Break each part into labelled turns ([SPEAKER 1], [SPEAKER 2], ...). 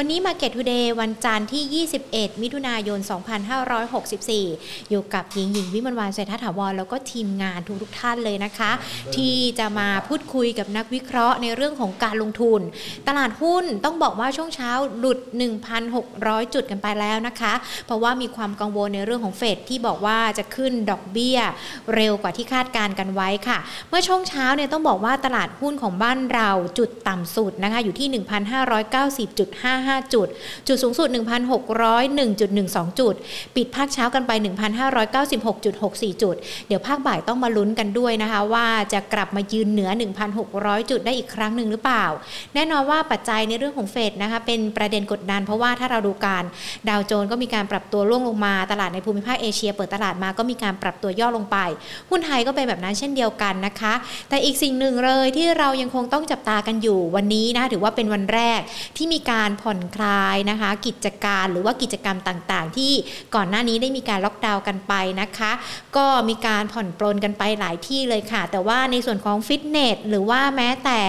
[SPEAKER 1] วันนี้ Market Today วันจันทร์ที่ 21 มิถุนายน 2564 อยู่กับหญิงหญิงวิมลวานเศรษฐถาวรแล้วก็ทีมงานทุกทุกท่านเลยนะคะ ที่จะมาพูดคุยกับนักวิเคราะห์ในเรื่องของการลงทุน ตลาดหุ้นต้องบอกว่าช่วงเช้าหลุด 1,600 จุดกันไปแล้วนะคะ เพราะว่ามีความกังวลในเรื่องของเฟดที่บอกว่าจะขึ้นดอกเบี้ยเร็วกว่าที่คาดการกันไว้ค่ะ เมื่อช่วงเช้าเนี่ยต้องบอกว่าตลาดหุ้นของบ้านเราจุดต่ำสุดนะคะอยู่ที่ 1,590.55จุด จุดสูงสุด 1,601.12 จุด ปิดภาคเช้ากันไป 1,596.64 จุด เดี๋ยวภาคบ่ายต้องมาลุ้นกันด้วยนะคะ ว่าจะกลับมายืนเหนือ 1,600 จุดได้อีกครั้งหนึ่งหรือเปล่า แน่นอนว่าปัจจัยในเรื่องของเฟดนะคะเป็นประเด็นกดดันเพราะว่าถ้าเราดูการดาวโจนส์ก็มีการปรับตัวร่วงลงมาตลาดในภูมิภาคเอเชีย เปิดตลาดมาก็มีการปรับตัวย่อลงไป หุ้นไทยก็เป็นแบบนั้นเช่นเดียวกันนะคะ แต่อีกสิ่งหนึ่งเลยที่เรายังคงต้องจับตากันอยู่วันนี้นะถือว่าเป็นวันแรกที่มีการผ่อนคลายนะคะ กิจการหรือว่ากิจกรรมต่างๆ ที่ก่อนหน้านี้ได้มีการล็อกดาวน์กันไปนะคะ ก็มีการผ่อนปลนกันไปหลายที่เลยค่ะ แต่ว่าในส่วนของฟิตเนสหรือว่าแม้แต่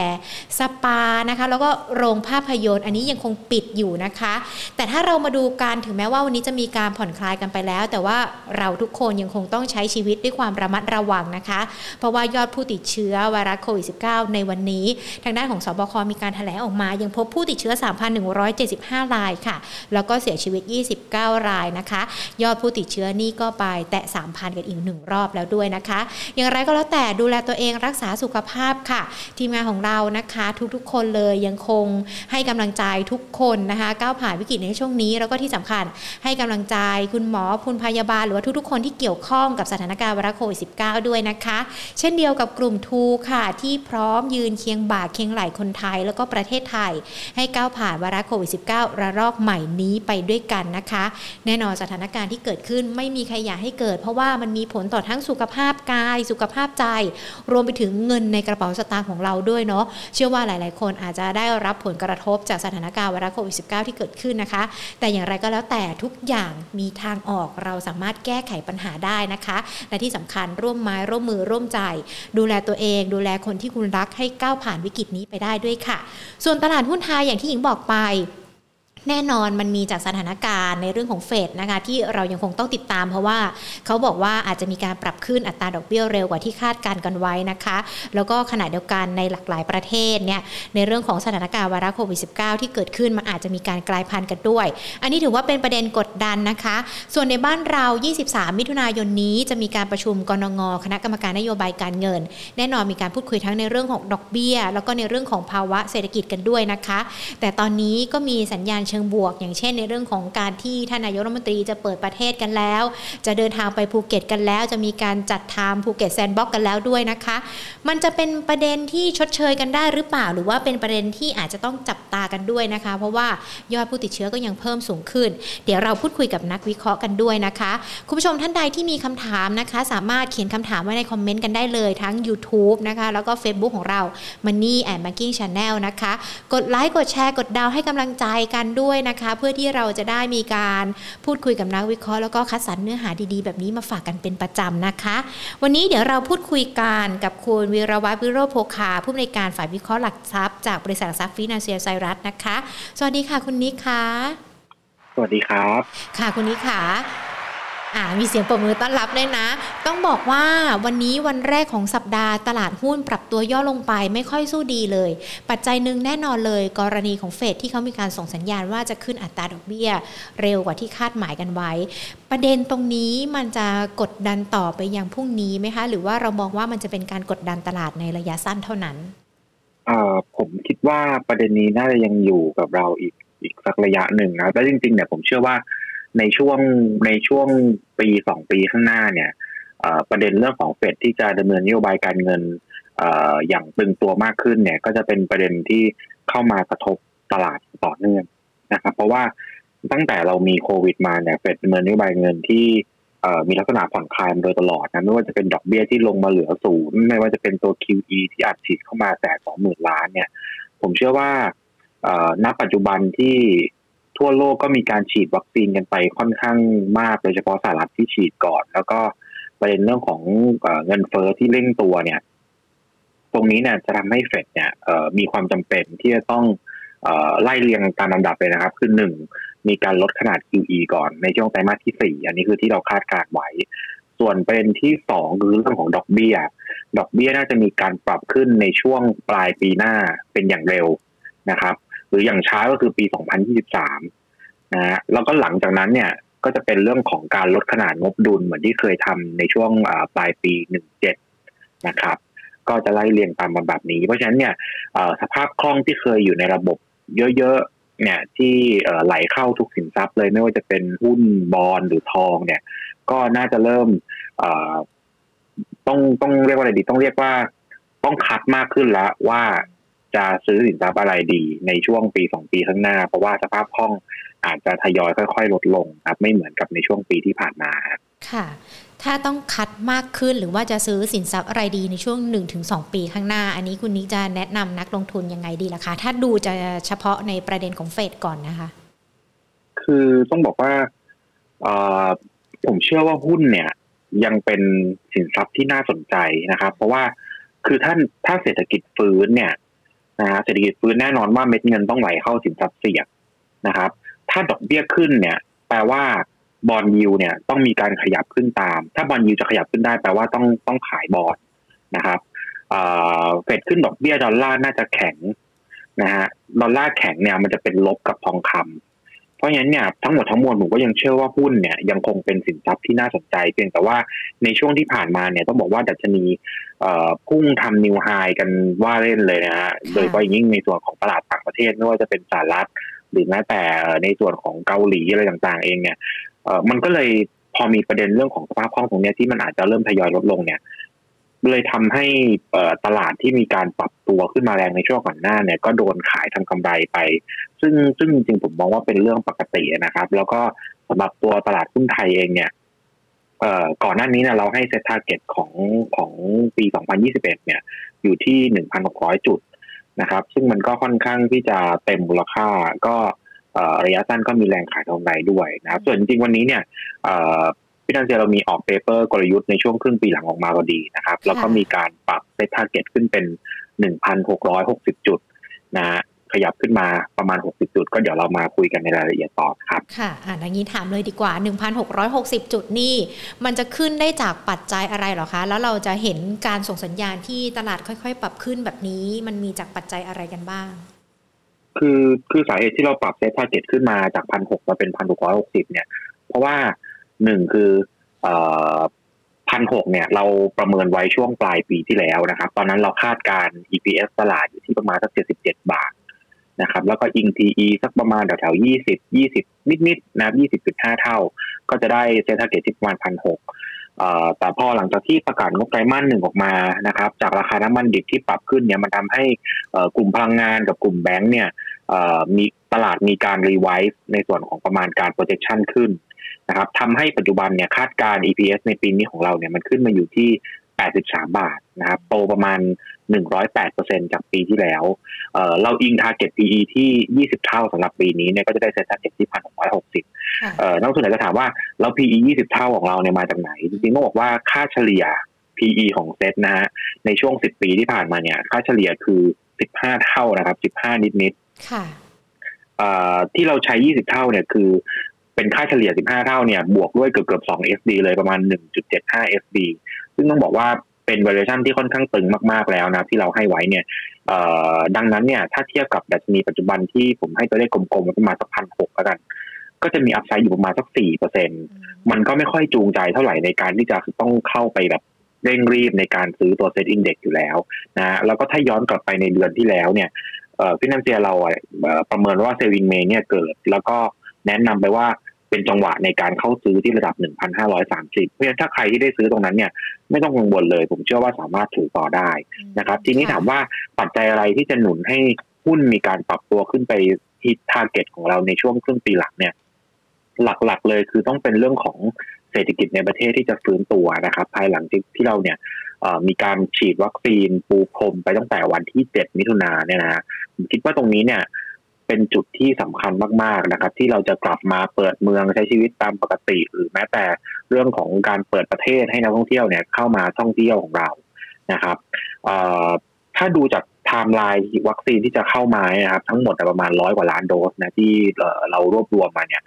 [SPEAKER 1] สปานะคะ แล้วก็โรงภาพยนตร์ อันนี้ยังคงปิดอยู่นะคะ แต่ถ้าเรามาดูการถึงแม้ว่าวันนี้จะมีการผ่อนคลายกันไปแล้ว แต่ว่าเราทุกคนยังคงต้องใช้ชีวิตด้วยความระมัดระวังนะคะ เพราะว่ายอดผู้ติดเชื้อไวรัสโควิด -19 ในวันนี้ ทางด้านของสบคมีการแถลงออกมา ยังพบผู้ติดเชื้อ 3,100 175 รายค่ะ แล้วก็เสียชีวิต 29 รายนะคะ ยอดผู้ติดเชื้อนี่ก็ไปแตะ 3,000 กันอีกหนึ่งรอบแล้วด้วยนะคะ อย่างไรก็แล้วแต่ดูแลตัวเองรักษาสุขภาพค่ะ ทีมงานของเรานะคะ ทุกๆ คนเลยยังคงให้กำลังใจทุกคนนะคะก้าวผ่านวิกฤตในช่วงนี้ แล้วก็ที่สำคัญให้กำลังใจคุณหมอคุณพยาบาล หรือว่าทุกๆ คนที่เกี่ยวข้องกับสถานการณ์วรัสโควิด -19 ด้วยนะคะ เช่นเดียวกับกลุ่มทูค่ะ ที่พร้อมยืนเคียงบ่าเคียงไหล่คนไทย แล้วก็ประเทศไทย ให้ก้าวผ่านวรัสโควิด -19 ระลอกใหม่นี้ไปด้วยกันนะคะ แน่นอนสถานการณ์ที่เกิดขึ้นไม่มีใครอยากให้เกิด เพราะว่ามันมีผลต่อทั้งสุขภาพกาย สุขภาพใจ รวมไปถึงเงินในกระเป๋าสตางค์ของเราด้วยเนาะเชื่อว่าหลาย ๆ คนอาจจะได้รับผลกระทบจากสถานการณ์ไวรัสโควิด -19 ที่เกิดขึ้นนะคะ แต่อย่างไรก็แล้วแต่ทุกอย่างมีทางออกเราสามารถแก้ไขปัญหาได้นะคะ และที่สำคัญร่วมไม้ร่วมมือร่วมใจ ดูแลตัวเอง ดูแลคนที่คุณรักให้ก้าวผ่านวิกฤตนี้ไปได้ด้วยค่ะ ส่วนตลาดหุ้นไทยอย่างที่หญิงบอกไป แน่นอนมันมีจากสถานการณ์ในเรื่องของเฟดนะคะที่เรายังคงต้องติดตาม เพราะว่าเขาบอกว่าอาจจะมีการปรับขึ้นอัตราดอกเบี้ยเร็วกว่าที่คาดการณ์กันไว้นะคะ แล้วก็ขณะเดียวกันในหลากหลายประเทศเนี่ยในเรื่องของสถานการณ์ไวรัสโควิด -19 ที่เกิดขึ้นมันอาจจะมีการกลายพันธุ์กันด้วย อันนี้ถือว่าเป็นประเด็นกดดันนะคะ ส่วนในบ้านเรา 23 มิถุนายนนี้จะมีการประชุมกนง. คณะกรรมการนโยบายการเงิน แน่นอนมีการพูดคุยทั้งในเรื่องของดอกเบี้ย แล้วก็ในเรื่องของภาวะเศรษฐกิจกันด้วยนะคะ แต่ตอนนี้ก็มีสัญญาณเชิงบวก อย่างเช่นในเรื่องของการที่ท่านนายกรัฐมนตรีจะเปิดประเทศกันแล้ว จะเดินทางไปภูเก็ตกันแล้ว จะมีการจัดทำภูเก็ตแซนด์บ็อกซ์กันแล้วด้วยนะคะ มันจะเป็นประเด็นที่ชดเชยกันได้หรือเปล่า หรือว่าเป็นประเด็นที่อาจจะต้องจับตากันด้วยนะคะ เพราะว่ายอดผู้ติดเชื้อก็ยังเพิ่มสูงขึ้น เดี๋ยวเราพูดคุยกับนักวิเคราะห์กันด้วยนะคะ คุณผู้ชมท่านใดที่มีคำถามนะคะ สามารถเขียนคำถามไว้ในคอมเมนต์กันได้เลยทั้ง YouTube นะคะ แล้วก็ Facebook ของเรา Money and Banking Channel นะคะ กดไลค์กดแชร์กดดาวให้กำลังใจกันด้วยนะคะ เพื่อที่เราจะได้มีการพูดคุยกับนักวิเคราะห์แล้วก็คัดสรรเนื้อหาดีๆ แบบนี้มาฝากกันเป็นประจำนะคะ วันนี้เดี๋ยวเราพูดคุยกันกับคุณวีรวัตรวิโรจน์โภคาผู้อำนวยการฝ่ายวิเคราะห์หลักทรัพย์จากบริษัทหลักทรัพย์ฟินแลนเซียไซรัสนะคะ สวัสดีค่ะคุณนิกค่ะ
[SPEAKER 2] สวัสดีครับ
[SPEAKER 1] ค่ะคุณนิกค่ะ อ่ามีเสียงปรบมือต้อนรับด้วยนะ ต้องบอกว่าวันนี้วันแรกของสัปดาห์ตลาดหุ้นปรับตัวย่อลงไปไม่ค่อยสู้ดีเลย ปัจจัยหนึ่งแน่นอนเลย กรณีของเฟดที่เขามีการส่งสัญญาณว่าจะขึ้นอัตราดอกเบี้ย เร็วกว่าที่คาดหมายกันไว้ ประเด็นตรงนี้มันจะกดดันต่อไปยังพรุ่งนี้ไหมคะ หรือว่าเรามองว่ามันจะเป็นการกดดันตลาดในระยะสั้นเท่านั้น
[SPEAKER 2] เอ่อผมคิดว่าประเด็นนี้น่าจะยังอยู่กับเราอีกอีกสักระยะหนึ่งนะแต่จริงๆเนี่ยผมเชื่อว่า ในช่วงในช่วงปีสองปีข้างหน้าเนี่ยประเด็นเรื่องของเฟดที่จะดำเนินนโยบายการเงินอย่างตึงตัวมากขึ้นเนี่ย ก็จะเป็นประเด็นที่เข้ามากระทบตลาดต่อเนื่องนะครับ เพราะว่าตั้งแต่เรามีโควิดมาเนี่ยเฟดดำเนินนโยบายเงินที่มีลักษณะผ่อนคลายมาโดยตลอดนะไม่ว่าจะเป็นดอกเบี้ยที่ลงมาเหลือศูนย์ไม่ว่าจะเป็นตัว QE ที่อัดฉีดเข้ามาแต่สองหมื่นล้านเนี่ย ผมเชื่อว่าณปัจจุบันที่ ทั่วโลกก็มีการฉีดวัคซีนกันไปค่อนข้างมากโดยเฉพาะสหรัฐที่ฉีดก่อน แล้วก็ประเด็นเรื่องของเอเงินเฟ้อที่เร่งตัวเนี่ย ตรงนี้เนี่ยจะทำให้เฟดเนี่ยมีความจำเป็นที่จะต้องไล่เรียงตามลำดับเลยนะครับ คือหนึ่งมีการลดขนาด QE ก่อนในช่วงไตรมาสที่สี่อันนี้คือที่เราคาดการไว้ ส่วนประเด็นที่สองคือเรื่องของดอกเบี้ย ดอกเบี้ยน่าจะมีการปรับขึ้นในช่วงปลายปีหน้าเป็นอย่างเร็วนะครับ หรืออย่างช้าก็คือปี 2023 นะฮะแล้วก็หลังจากนั้นเนี่ยก็จะเป็นเรื่องของการลดขนาดงบดุลเหมือนที่เคยทำในช่วงปลายปี 17 นะครับ ก็จะไล่เรียงตามแบบนี้ เพราะฉะนั้นเนี่ยสภาพคล่องที่เคยอยู่ในระบบเยอะๆ เนี่ยที่ไหลเข้าทุกสินทรัพย์เลยไม่ว่าจะเป็นหุ้นบอลหรือทองเนี่ย ก็น่าจะเริ่มต้องต้องเรียกว่าอะไรดีต้องเรียกว่าต้องคัดมากขึ้นแล้วว่า จะซื้อสินทรัพย์อะไรดีในช่วงปีสองปีข้างหน้า เพราะว่าสภาพคล่องอาจจะทยอยค่อย ๆ ลดลงครับไม่เหมือนกับในช่วงปีที่ผ่านมา
[SPEAKER 1] ค่ะ ถ้าต้องคัดมากขึ้นหรือว่าจะซื้อสินทรัพย์อะไรดีในช่วง 1-2 ปีข้างหน้า อันนี้คุณนิกจะแนะนำนักลงทุนยังไงดีล่ะคะ ถ้าดูจะเฉพาะในประเด็นของเฟดก่อนนะคะ
[SPEAKER 2] คือต้องบอกว่าผมเชื่อว่าหุ้นเนี่ย ยังเป็นสินทรัพย์ที่น่าสนใจนะครับ เพราะว่าคือท่านถ้าเศรษฐกิจฟื้นเนี่ย นะฮะเศรษฐกิจฟื้นแน่นอนว่าเม็ดเงินต้องไหลเข้าสินทรัพย์เสี่ยงนะครับ ถ้าดอกเบี้ยขึ้นเนี่ย แปลว่า bond yield เนี่ยต้องมีการขยับขึ้นตาม ถ้า bond yield จะขยับขึ้นได้แปลว่าต้องต้องขายบอลนะครับเฟดขึ้นดอกเบี้ยดอลลาร์น่าจะแข็งนะฮะดอลลาร์แข็งเนี่ยมันจะเป็นลบกับทองคำ เพราะฉะนั้นเนี่ยทั้งหมดทั้งมวลผมก็ยังเชื่อว่าหุ้นเนี่ยยังคงเป็นสินทรัพย์ที่น่าสนใจเพียงแต่ว่าในช่วงที่ผ่านมาเนี่ยต้องบอกว่าดัชนีพุ่งทำ new high กันว่าเล่นเลยนะฮะโดยเฉพาะยิ่งในส่วนของตลาดต่างประเทศไม่ว่าจะเป็นสหรัฐหรือแม้แต่ในส่วนของเกาหลีอะไรต่างๆ เองเนี่ยมันก็เลยพอมีประเด็นเรื่องของสภาพคล่องตรงนี้ที่มันอาจจะเริ่มทยอยลดลงเนี่ย เลยทำให้ตลาดที่มีการปรับตัวขึ้นมาแรงในช่วงก่อนหน้าเนี่ยก็โดนขายทำกำไรไป ซึ่งซึ่งจริงๆผมมองว่าเป็นเรื่องปกตินะครับ แล้วก็สำหรับตัวตลาดหุ้นไทยเองเนี่ยก่อนหน้านี้เนี่ยเราให้ SET target ของของปี 2021 เนี่ยอยู่ที่ 1,600 จุดนะครับ ซึ่งมันก็ค่อนข้างที่จะเต็มมูลค่าก็ระยะสั้นก็มีแรงขายทำกำไรด้วยนะซึ่งจริงๆวันนี้เนี่ย ฟินันเซียเรามีออก paper กลยุทธ์ในช่วงครึ่งปีหลังออกมาพอดีนะครับ แล้วก็มีการปรับ SET target ขึ้นเป็น 1,660 จุดนะขยับขึ้นมาประมาณ 60 จุด ก็เดี๋ยวเรามาคุยกันในรายละเอียดต่อครับ
[SPEAKER 1] ค่ะอ่าอย่างนี้ถามเลยดีกว่า 1,660 จุดนี่ มันจะขึ้นได้จากปัจจัยอะไรหรอคะ แล้วเราจะเห็นการส่งสัญญาณที่ตลาดค่อยๆ ปรับขึ้นแบบนี้ มันมีจากปัจจัยอะไรกันบ้าง
[SPEAKER 2] คือคือสาเหตุที่เราปรับเซตทาร์เก็ตขึ้นมาจากพันหกมาเป็นพันหกร้อยหกสิบเนี่ย เพราะว่า หนึ่งคือพันหกเนี่ย เราประเมินไว้ช่วงปลายปีที่แล้วนะครับ ตอนนั้นเราคาดการ EPS ตลาดอยู่ที่ประมาณสักเจ็ดสิบเจ็ดบาทนะครับ แล้วก็อิง PE สักประมาณแถวๆยี่สิบยี่สิบนิดๆนะยี่สิบจุดห้าเท่า ก็จะได้ SET target ที่ประมาณพันหกแต่พอหลังจากที่ประกาศงบไตรมาสหนึ่งออกมานะครับ จากราคาน้ำมันดิบที่ปรับขึ้นเนี่ยมันทำให้กลุ่มพลังงานกับกลุ่มแบงก์เนี่ยมีตลาดมีการ revise ในส่วนของประมาณการ projection ขึ้น นะครับทำให้ปัจจุบันเนี่ยคาดการ EPS ในปีนี้ของเราเนี่ยมันขึ้นมาอยู่ที่ 83 บาทนะครับโตประมาณ 108%จากปีที่แล้วเเราอิง target PE ที่ 20 เท่าสำหรับปีนี้เนี่ยก็จะได้เซ็ต target ที่ 1,660เอ่อนักทุนอาจจะถามว่าเรา PE 20 เท่าของเราเนี่ยมาจากไหน จริงๆต้องบอกว่าค่าเฉลี่ย PE ของเซ็ตนะฮะในช่วง 10 ปีที่ผ่านมาเนี่ยค่าเฉลี่ยคือ 15 เท่านะครับ 15 นิดๆค่ะที่เราใช้ 20 เท่าเนี่ยคือ เป็นค่าเฉลี่ย 15 เท่าเนี่ยบวกด้วยเกือบเกือบ2 SD เลยประมาณ 1.75 SD ซึ่งต้องบอกว่าเป็น valuation ที่ค่อนข้างตึงมากๆแล้วนะที่เราให้ไว้เนี่ยดังนั้นเนี่ยถ้าเทียบกับดัชนีปัจจุบันที่ผมให้ตัวเลขกลมๆประมาณสักพันหกแล้วกัน ก็จะมี upside อยู่ประมาณสักสี่เปอร์เซ็นต์มันก็ไม่ค่อยจูงใจเท่าไหร่ในการที่จะต้องเข้าไปแบบเร่งรีบในการซื้อตัว SET index อยู่แล้วนะแล้วก็ถ้าย้อนกลับไปในเดือนที่แล้วเนี่ยฟินันเซียเราประเมินว่า Sell in May เนี่ยเกิด แล้วก็แนะนำไปว่า เป็นจังหวะในการเข้าซื้อที่ระดับ 1,530 เพราะฉะนั้นถ้าใครที่ได้ซื้อตรงนั้นเนี่ยไม่ต้องกังวลเลย ผมเชื่อว่าสามารถถือต่อได้นะครับ ทีนี้ถามว่าปัจจัยอะไรที่จะหนุนให้หุ้นมีการปรับตัวขึ้นไปที่ทาร์เก็ตของเราในช่วงครึ่งปีหลังเนี่ย หลักๆเลยคือต้องเป็นเรื่องของเศรษฐกิจในประเทศที่จะฟื้นตัวนะครับ ภายหลังที่เราเนี่ยมีการฉีดวัคซีนปูพรมไปตั้งแต่วันที่ 7 มิถุนาเนี่ยนะผมคิดว่าตรงนี้เนี่ย เป็นจุดที่สำคัญมากๆนะครับ ที่เราจะกลับมาเปิดเมืองใช้ชีวิตตามปกติ หรือแม้แต่เรื่องของการเปิดประเทศให้นักท่องเที่ยวเนี่ยเข้ามาท่องเที่ยวของเรานะครับถ้าดูจากไทม์ไลน์วัคซีนที่จะเข้ามานะครับ ทั้งหมดประมาณร้อยกว่าล้านโดสนะที่เรารวบรวมมาเนี่ย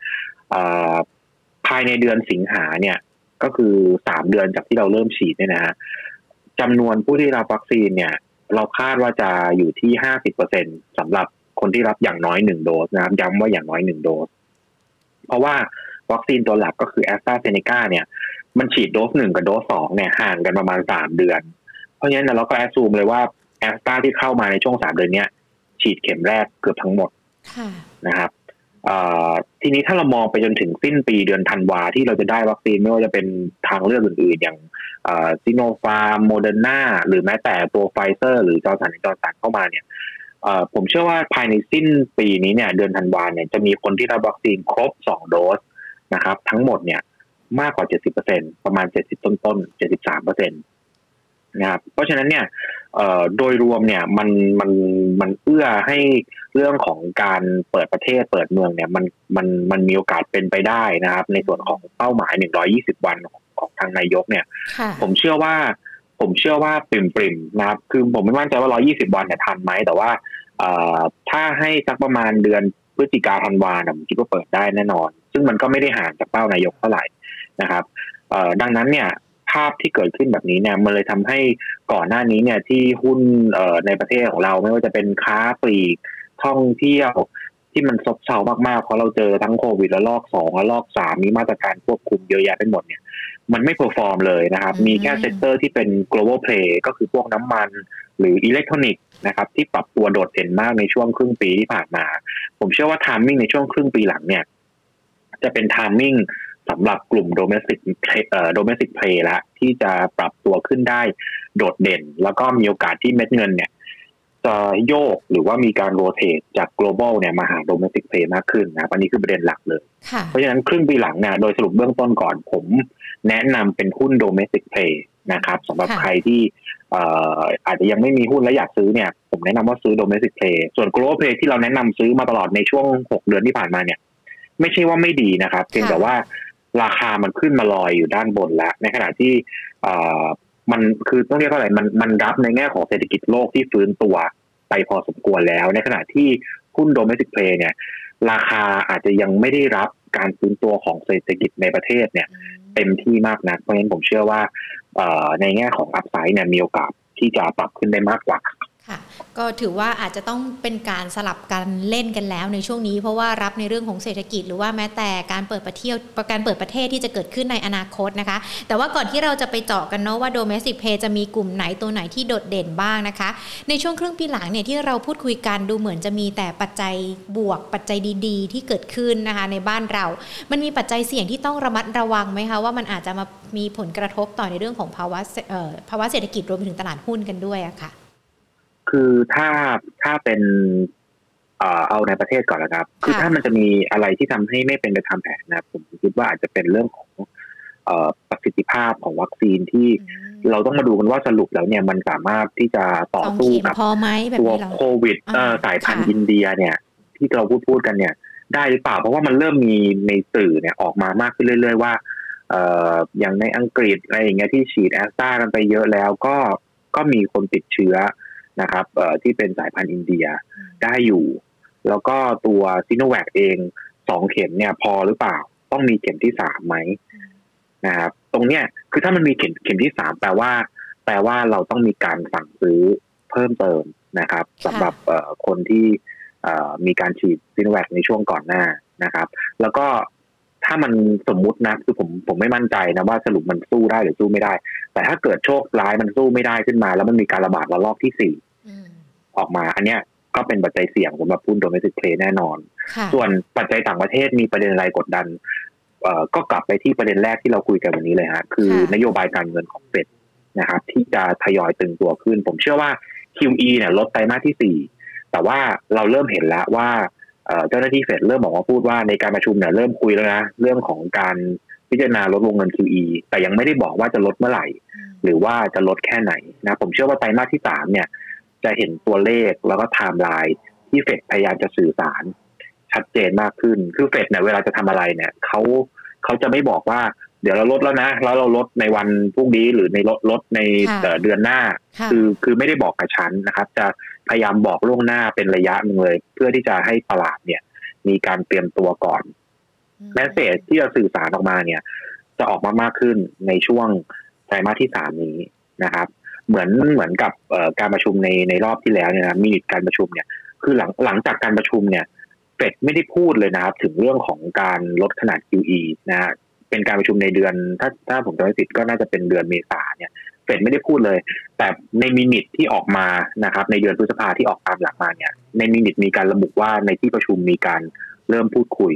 [SPEAKER 2] ภายในเดือนสิงหาเนี่ยก็คือสามเดือนจากที่เราเริ่มฉีดเนี่ยนะฮะจำนวนผู้ที่รับวัคซีนเนี่ย เราคาดว่าจะอยู่ที่ห้าสิบเปอร์เซ็นสำหรับ คนที่รับอย่างน้อยหนึ่งโดสนะครับย้ำว่าอย่างน้อยหนึ่งโดส เพราะว่าวัคซีนตัวหลักก็คือแอสตราเซเนกาเนี่ย มันฉีดโดสหนึ่งกับโดสสองเนี่ยห่างกันประมาณสามเดือน เพราะฉะนั้นเราก็ assume เลยว่าแอสตราที่เข้ามาในช่วงสามเดือนเนี้ยฉีดเข็มแรกเกือบทั้งหมดนะครับทีนี้ถ้าเรามองไปจนถึงสิ้นปีเดือนธันวาที่เราจะได้วัคซีนไม่ว่าจะเป็นทางเลือกอื่นๆ อย่างซิโนฟาร์มโมเดอร์นาหรือแม้แต่ตัวไฟเซอร์ หรือจอห์นสันจอห์นสันเข้ามาเนี่ย ผมเชื่อว่าภายในสิ้นปีนี้เนี่ยเดือนธันวาเนี่ยจะมีคนที่รับวัคซีนครบสองโดสนะครับ ทั้งหมดเนี่ยมากกว่าเจ็ดสิบเปอร์เซ็นประมาณเจ็ดสิบต้นๆเจ็ดสิบสามเปอร์เซ็นตนะครับเพราะฉะนั้นเนี่ยโดยรวมเนี่ยมันมันมันเอื้อให้เรื่องของการเปิดประเทศเปิดเมืองเนี่ยมันมันมันมีโอกาสเป็นไปได้นะครับ ในส่วนของเป้าหมายหนึ่งร้อยี่สิบวันของของทางนายกเนี่ย ผมเชื่อว่า ผมเชื่อว่าปริมปริมนะครับ คือผมไม่มั่นใจว่าร้อยี่สิบวันเนี่ยทันไหมแต่ว่า ถ้าให้สักประมาณเดือนพฤศจิกาธันวาเนี่ยผมคิดว่าเปิดได้แน่นอน ซึ่งมันก็ไม่ได้ห่างจากเป้านายกเท่าไหร่นะครับดังนั้นเนี่ยภาพที่เกิดขึ้นแบบนี้เนี่ยมันเลยทำให้ก่อนหน้านี้เนี่ยที่หุ้นในประเทศของเราไม่ว่าจะเป็นค้าปลีกท่องเที่ยวที่มันซบเซามากๆเพราะเราเจอทั้งโควิดและลอกสองและลอกสามมีมาตรการควบคุมเยอะแยะไปหมดเนี่ย มันไม่ perform เลยนะครับ มีแค่ sector ที่เป็น global play ก็คือพวกน้ำมันหรืออิเล็กทรอนิกส์นะครับที่ปรับตัวโดดเด่นมากในช่วงครึ่งปีที่ผ่านมา ผมเชื่อว่า timing ในช่วงครึ่งปีหลังเนี่ย จะเป็น timing สำหรับกลุ่ม domestic เอ่อ domestic play ละที่จะปรับตัวขึ้นได้โดดเด่น แล้วก็มีโอกาสที่เม็ดเงินเนี่ยจะโยกหรือว่ามีการ rotate จาก global เนี่ยมาหา domestic play มากขึ้นนะอันนี้คือประเด็นหลักเลย เพราะฉะนั้นครึ่งปีหลังเนี่ยโดยสรุปเบื้องต้นก่อนผม แนะนำเป็นหุ้น domestic play นะครับสำหรับใครที่อาจจะยังไม่มีหุ้นและอยากซื้อเนี่ย ผมแนะนำว่าซื้อ domestic play ส่วน global play ที่เราแนะนำซื้อมาตลอดในช่วง 6 เดือนที่ผ่านมาเนี่ย ไม่ใช่ว่าไม่ดีนะครับเพียงแต่ว่าราคามันขึ้นมาลอยอยู่ด้านบนแล้ว ในขณะที่มันคือต้องเรียกว่าอะไรมันมันรับในแง่ของเศรษฐกิจโลกที่ฟื้นตัวไปพอสมควรแล้ว ในขณะที่หุ้นโดเมสิกเพลย์เนี่ย ราคาอาจจะยังไม่ได้รับการฟื้นตัวของเศรษฐกิจในประเทศเนี่ย เต็มที่มากนะเพราะฉะนั้นผมเชื่อว่าในแง่ของอัพไซด์เนี่ยมีโอกาสที่จะปรับขึ้นได้มากกว่า
[SPEAKER 1] ค่ะ ก็ถือว่าอาจจะต้องเป็นการสลับกันเล่นกันแล้วในช่วงนี้ เพราะว่ารับในเรื่องของเศรษฐกิจหรือว่าแม้แต่การเปิดประเทศการเปิดประเทศที่จะเกิดขึ้นในอนาคตนะคะ แต่ว่าก่อนที่เราจะไปเจาะกันเนาะว่าโดเมสิกเพย์จะมีกลุ่มไหนตัวไหนที่โดดเด่นบ้างนะคะ ในช่วงครึ่งปีหลังเนี่ยที่เราพูดคุยกันดูเหมือนจะมีแต่ปัจจัยบวกปัจจัยดีๆ ที่เกิดขึ้นนะคะในบ้านเรา มันมีปัจจัยเสี่ยงที่ต้องระมัดระวังไหมคะว่ามันอาจจะมามีผลกระทบต่อในเรื่องของภาวะภาวะเศรษฐกิจรวมไปถึงตลาดหุ้นกันด้วยอะค่ะ
[SPEAKER 2] คือถ้าถ้าเป็นเอาในประเทศก่อนนะครับ คือถ้ามันจะมีอะไรที่ทำให้ไม่เป็นไปตามแผนนะผมคิดว่าอาจจะเป็นเรื่องของประสิทธิภาพของวัคซีนที่เราต้องมาดูกันว่าสรุปแล้วเนี่ยมันสามารถที่จะต่อสู้กับตัวโควิดสายพันธุ์อินเดียเนี่ย ที่เราพูดพูดกันเนี่ย ได้หรือเปล่าเพราะว่ามันเริ่มมีในสื่อเนี่ยออกมามากขึ้นเรื่อย ๆ ว่าอย่างในอังกฤษอะไรอย่างเงี้ยที่ฉีดแอสตรากันไปเยอะแล้วก็ก็มีคนติดเชื้อ นะครับที่เป็นสายพันธุ์อินเดียได้อยู่ แล้วก็ตัวซิโนแวคเองสองเข็มเนี่ยพอหรือเปล่า ต้องมีเข็มที่สามไหมนะครับตรงเนี้ยคือถ้ามันมีเข็มเข็มที่สามแปลว่า แปลว่าเราต้องมีการสั่งซื้อเพิ่มเติมนะครับสำหรับคนที่มีการฉีดซิโนแวคในช่วงก่อนหน้านะครับ แล้วก็ ถ้ามันสมมุตินะคือผมผมไม่มั่นใจนะว่าสรุปมันสู้ได้หรือสู้ไม่ได้ แต่ถ้าเกิดโชคร้ายมันสู้ไม่ได้ขึ้นมา แล้วมันมีการระบาดระลอกที่สี่ออกมา อันเนี้ยก็เป็นปัจจัยเสี่ยงสำหรับหุ้นโดเมสิกเพลแน่นอน ส่วนปัจจัยต่างประเทศมีประเด็นอะไรกดดันเอ่อก็กลับไปที่ประเด็นแรกที่เราคุยกันวันนี้เลยฮะคือนโยบายการเงินของเฟดนะครับ ที่จะทยอยตึงตัวขึ้น ผมเชื่อว่า QE เนี่ยลดไตรมาสที่สี่แต่ว่าเราเริ่มเห็นแล้วว่า เจ้าหน้าที่เฟดเริ่มบอกว่าพูดว่าในการประชุมเนี่ยเริ่มคุยแล้วนะเรื่องของการพิจารณาลดวงเงิน QE แต่ยังไม่ได้บอกว่าจะลดเมื่อไหร่ หรือว่าจะลดแค่ไหนนะผมเชื่อว่าไตรมาสที่สามเนี่ย จะเห็นตัวเลขแล้วก็ไทม์ไลน์ที่เฟดพยายามจะสื่อสาร ชัดเจนมากขึ้นคือเฟดเนี่ยเวลาจะทำอะไรเนี่ยเขาเขาจะไม่บอกว่าเดี๋ยวเราลดแล้วนะ แล้วเราลดในวันพรุ่งนี้หรือในลดลดใน
[SPEAKER 1] ค่ะ
[SPEAKER 2] เอ่อเดือนหน้า
[SPEAKER 1] ค่ะ
[SPEAKER 2] คือคือไม่ได้บอกกระชั้นนะครับ จะ พยายามบอกล่วงหน้าเป็นระยะหนึ่งเลย เพื่อที่จะให้ตลาดเนี่ย มีการเตรียมตัวก่อน message ที่จะสื่อสารออกมาเนี่ย จะออกมามากขึ้นในช่วงไตรมาสที่สามนี้นะครับ เหมือนเหมือนกับเอ่อการประชุมในในรอบที่แล้วเนี่ยนะมีการประชุมเนี่ย คือหลังหลังจากการประชุมเนี่ยเฟดไม่ได้พูดเลยนะครับ ถึงเรื่องของการลดขนาด QE นะฮะเป็นการประชุมในเดือน ถ้าถ้าผมจำไม่ผิดก็น่าจะเป็นเดือนเมษาเนี่ยเฟ ดไม่ได้พูดเลย แต่ในมินิทที่ออกมานะครับ ในเดือนพฤษภาที่ออกตามหลังมาเนี่ย ในมินิทมีการระบุว่าในที่ประชุมมีการเริ่มพูดคุย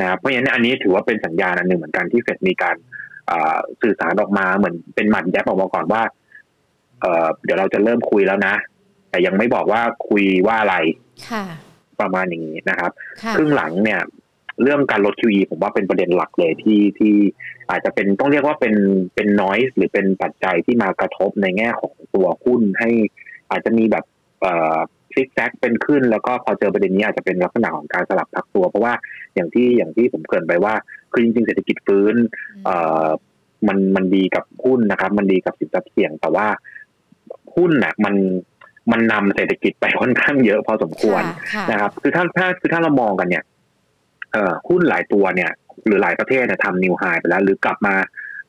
[SPEAKER 2] นะครับเพราะฉะนั้นอันนี้ถือว่าเป็นสัญญาณอันหนึ่งเหมือนกันที่เฟดมีการอ่าสื่อสารออกมาเหมือนเป็นหมัดแยบออกมาก่อนว่าเอ่อเดี๋ยวเราจะเริ่มคุยแล้วนะ แต่ยังไม่บอกว่าคุยว่าอะไร
[SPEAKER 1] ค่ะ
[SPEAKER 2] ประมาณอย่างนี้นะครับ
[SPEAKER 1] ค่ะ
[SPEAKER 2] ครึ่งหลังเนี่ย เรื่องการลด QE ผมว่าเป็นประเด็นหลักเลยที่ที่อาจจะเป็นต้องเรียกว่าเป็นเป็นน้อยหรือเป็นปัจจัยที่มากระทบในแง่ของตัวหุ้นให้อาจจะมีแบบเอ่อพลิกแซกเป็นขึ้นแล้วก็พอเจอประเด็นนี้อาจจะเป็นลักษณะของการสลับพักตัว เพราะว่าอย่างที่อย่างที่ผมเกรินไปว่าคือจริงๆเศรษฐกิจฟื้นเอ่อมันมันดีกับหุ้นนะครับ มันดีกับสินทรัพย์เสี่ยง แต่ว่าหุ้นน่ะมันมันนำเศรษฐกิจไปค่อนข้างเยอะพอสมควร
[SPEAKER 1] ค่ะ
[SPEAKER 2] นะครับ คือถ้าถ้าคือถ้าเรามองกันเนี่ยเอ่อ หุ้นหลายตัวเนี่ย หรือหลายประเทศเนี่ยทำนิวไฮไปแล้ว หรือกลับมา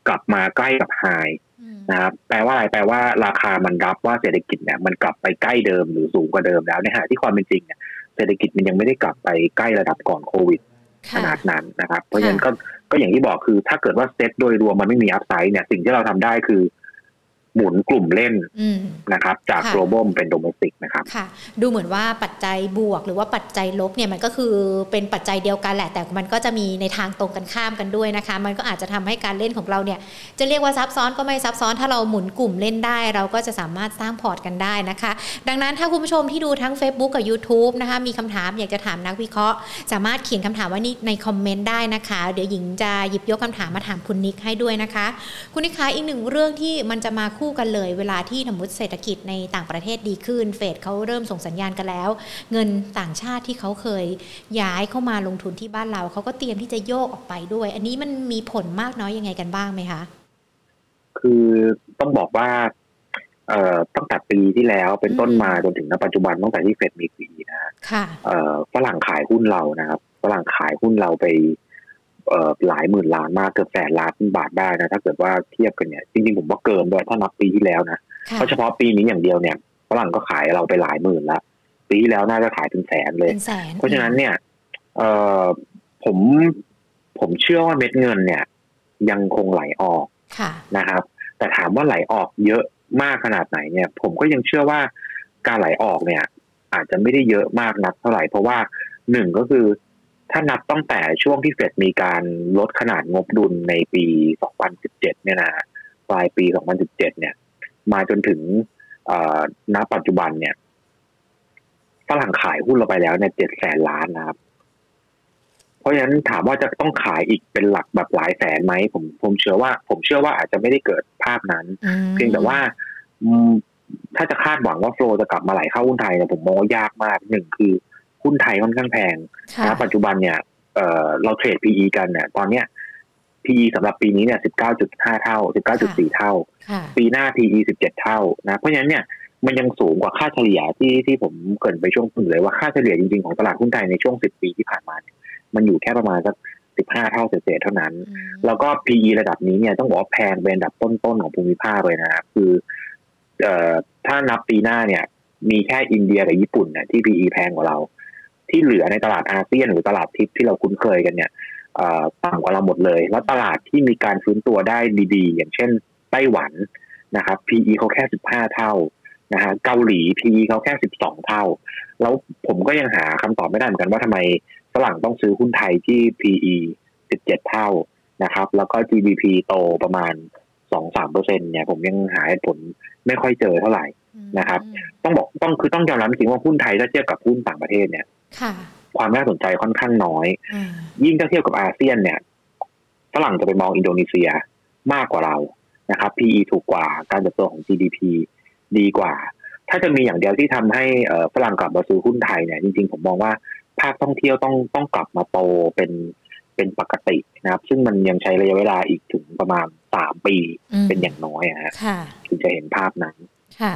[SPEAKER 2] กลับมาใกล้กับไฮ
[SPEAKER 1] อืม
[SPEAKER 2] นะครับแปลว่าอะไรแปลว่าราคามันรับว่าเศรษฐกิจเนี่ยมันกลับไปใกล้เดิมหรือสูงกว่าเดิมแล้วในขณะที่ความเป็นจริงเนี่ยเศรษฐกิจมันยังไม่ได้กลับไปใกล้ระดับก่อนโควิดข
[SPEAKER 1] ค่ะ
[SPEAKER 2] นาดนั้นนะครับ เพราะฉะนั้นก็ก็อย่างที่บอกคือถ้าเกิดว่าเซ็ตโดยรวมมันไม่มีอัพไซด์เนี่ยสิ่งที่เราทำได้คือ หมุนกลุ่มเล่น
[SPEAKER 1] อืม
[SPEAKER 2] นะครับ จาก
[SPEAKER 1] ค่ะ
[SPEAKER 2] global เป็น domestic นะครับ
[SPEAKER 1] ค่ะ ดูเหมือนว่าปัจจัยบวกหรือว่าปัจจัยลบเนี่ยมันก็คือเป็นปัจจัยเดียวกันแหละ แต่มันก็จะมีในทางตรงกันข้ามกันด้วยนะคะ มันก็อาจจะทำให้การเล่นของเราเนี่ย จะเรียกว่าซับซ้อนก็ไม่ซับซ้อนถ้าเราหมุนกลุ่มเล่นได้ เราก็จะสามารถสร้างพอร์ตกันได้นะคะ ดังนั้นถ้าคุณผู้ชมที่ดูทั้ง Facebook กับ YouTube นะคะมีคำถามอยากจะถามนักวิเคราะห์ สามารถเขียนคำถามไว้นี่ในคอมเมนต์ได้นะคะ เดี๋ยวหญิงจะหยิบยกคำถามมาถามคุณนิกให้ด้วยนะคะ คุณนิกคะอีกหนึ่งเรื่องที่มันจะมาคู่กันเลย เวลาที่สมมติเศรษฐกิจในต่างประเทศดีขึ้น เฟดเขาเริ่มส่งสัญญาณกันแล้ว เงินต่างชาติที่เขาเคยย้ายเข้ามาลงทุนที่บ้านเราเขาก็เตรียมที่จะโยกออกไปด้วย อันนี้มันมีผลมากน้อยยังไงกันบ้างไหมคะ
[SPEAKER 2] คือต้องบอกว่าเอ่อตั้งแต่ปีที่แล้วเป็นต้นมาจนถึงณปัจจุบันตั้งแต่ที่เฟดมีปีนะ
[SPEAKER 1] ค่ะ
[SPEAKER 2] เอ่อฝรั่งขายหุ้นเรานะครับฝรั่งขายหุ้นเราไปเอ่อ หลายหมื่นล้านมากเกือบแสนล้านบาทได้นะถ้าเกิดว่าเทียบกันเนี่ยจริงๆผมว่าเกินด้วยถ้านับปีที่แล้วนะ
[SPEAKER 1] ค่ะ
[SPEAKER 2] เพราะเฉพาะปีนี้อย่างเดียวเนี่ยฝรั่งก็ขายเราไปหลายหมื่นละปีที่แล้วน่าจะขายเป็นแสนเลย
[SPEAKER 1] เป็นแสน
[SPEAKER 2] เพราะฉะนั้นเนี่ย เอ่อผมผมเชื่อว่าเม็ดเงินเนี่ย ยังคงไหลออก
[SPEAKER 1] ค่ะ
[SPEAKER 2] นะครับ แต่ถามว่าไหลออกเยอะมากขนาดไหนเนี่ย ผมก็ยังเชื่อว่าการไหลออกเนี่ย อาจจะไม่ได้เยอะมากนักเท่าไหร่เพราะว่าหนึ่งก็คือ ถ้านับตั้งแต่ช่วงที่เฟดมีการลดขนาดงบดุลในปี 2017 เนี่ยนะปลายปี 2017 เนี่ย มาจนถึงเอ่อณปัจจุบันเนี่ยฝรั่งขายหุ้นเราไปแล้วเนี่ยเจ็ดแสนล้านนะครับ เพราะฉะนั้นถามว่าจะต้องขายอีกเป็นหลักแบบหลายแสนไหมผมผมเชื่อว่า ผมเชื่อว่าอาจจะไม่ได้เกิดภาพนั้น
[SPEAKER 1] อืม
[SPEAKER 2] เพียงแต่ว่าอืมถ้าจะคาดหวังว่าโฟลจะกลับมาไหลเข้าหุ้นไทยเนี่ยผมมองว่ายากมากหนึ่งคือ หุ้นไทยค่อนข้างแพง
[SPEAKER 1] ค่ะ
[SPEAKER 2] นะปัจจุบันเนี่ยเอ่อเราเทรด PE กันเนี่ยตอนเนี้ย PE สำหรับปีนี้เนี่ย 19.5 เท่า 19.4 เท่า
[SPEAKER 1] ค่ะ
[SPEAKER 2] ปีหน้า PE 17 เท่านะ เพราะฉะนั้นเนี่ยมันยังสูงกว่าค่าเฉลี่ยที่ที่ผมเกรินไปช่วงต้นเลยว่าค่าเฉลี่ยจริงๆของตลาดหุ้นไทยในช่วง 10 ปีที่ผ่านมาเนี่ยมันอยู่แค่ประมาณสัก 15 เท่าเศษๆเท่านั้น
[SPEAKER 1] อืม
[SPEAKER 2] แล้วก็ PE ระดับนี้เนี่ยต้องบอกว่าแพงเป็นอันดับต้นๆของภูมิภาคเลยนะครับคือเอ่อถ้านับปีหน้าเนี่ย มีแค่อินเดียกับญี่ปุ่นเนี่ยที่ PE แพงกว่าเรา ที่เหลือในตลาดอาเซียนหรือตลาดทิพย์ที่เราคุ้นเคยกันเนี่ยเอ่อต่ำกว่าเราหมดเลย แล้วตลาดที่มีการฟื้นตัวได้ดีๆ อย่างเช่นไต้หวันนะครับ PE เขาแค่ 15 เท่านะฮะเกาหลี PE เขาแค่ 12 เท่า แล้วผมก็ยังหาคำตอบไม่ได้เหมือนกันว่าทำไมฝรั่งต้องซื้อหุ้นไทยที่ PE 17 เท่านะครับ แล้วก็ GDP โตประมาณ 2-3เปอร์เซ็นเนี่ย ผมยังหาเหตุผลไม่ค่อยเจอเท่าไหร่ นะครับ ต้องบอกต้องคือต้องยอมรับจริงๆว่าหุ้นไทยถ้าเทียบกับหุ้นต่างประเทศเนี่ย
[SPEAKER 1] ค่ะ
[SPEAKER 2] ความน่าสนใจค่อนข้างน้อย
[SPEAKER 1] อ่า
[SPEAKER 2] ยิ่งถ้าเทียบกับอาเซียนเนี่ยฝรั่งจะไปมองอินโดนีเซียมากกว่าเรานะครับ PE ถูกกว่าการเติบโตของ GDP ดีกว่า ถ้าจะมีอย่างเดียวที่ทำให้เอ่อฝรั่งกลับมาซื้อหุ้นไทยเนี่ยจริง ๆ ผมมองว่าภาคท่องเที่ยวต้องต้องกลับมาโตเป็นเป็นปกตินะครับ ซึ่งมันยังใช้ระยะเวลาอีกถึงประมาณสามปี
[SPEAKER 1] อืม
[SPEAKER 2] เป็นอย่างน้อยอะฮะ
[SPEAKER 1] ค่ะ
[SPEAKER 2] ถึงจะเห็นภาพนั้น
[SPEAKER 1] ค่ะ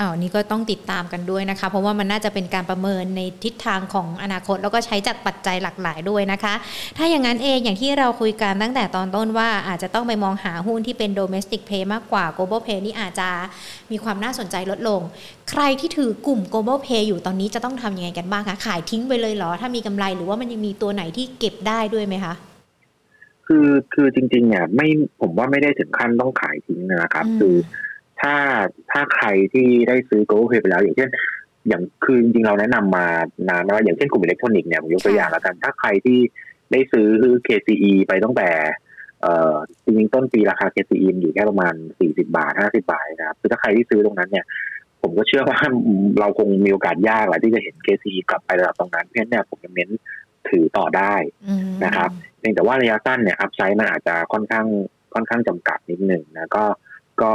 [SPEAKER 1] อ้าวนี่ก็ต้องติดตามกันด้วยนะคะ เพราะว่ามันน่าจะเป็นการประเมินในทิศทางของอนาคต แล้วก็ใช้จากปัจจัยหลากหลายด้วยนะคะ ถ้าอย่างนั้นเองอย่างที่เราคุยกันตั้งแต่ตอนต้นว่าอาจจะต้องไปมองหาหุ้นที่เป็น domestic play มากกว่า global play นี่อาจจะมีความน่าสนใจลดลง ใครที่ถือกลุ่ม global play อยู่ตอนนี้จะต้องทำยังไงกันบ้างคะขายทิ้งไปเลยเหรอ ถ้ามีกำไรหรือว่ามันยังมีตัวไหนที่เก็บได้ด้วยไหมคะ
[SPEAKER 2] คือคือจริงๆเนี่ยไม่ผมว่าไม่ได้ถึงขั้นต้องขายทิ้งนะครับ
[SPEAKER 1] อืม
[SPEAKER 2] คือ ถ้าถ้าใครที่ได้ซื้อ Go Pay ไปแล้ว อย่างเช่น อย่างคือจริงเราแนะนำมานานแล้วอย่างเช่นกลุ่มอิเล็กทรอนิกส์เนี่ยผมยกตัวอย่างแล้วกันถ้าใครที่ได้ซื้อ KCE ไปตั้งแต่เอ่อจริงต้นปีราคา KCE อยู่แค่ประมาณ40บาท50บาทนะครับคือถ้าใครที่ซื้อตรงนั้นเนี่ย ผมก็เชื่อว่าเราคงมีโอกาสยากแหละที่จะเห็น KCE กลับไประดับตรงนั้นเพราะฉะนั้นเนี่ยผมจะเน้นถือต่อได้นะครับเพียงแต่ว่าระยะสั้นเนี่ยอัพไซด์มันอาจจะค่อนข้างค่อนข้างจำกัดนิดหนึ่งนะก็ก็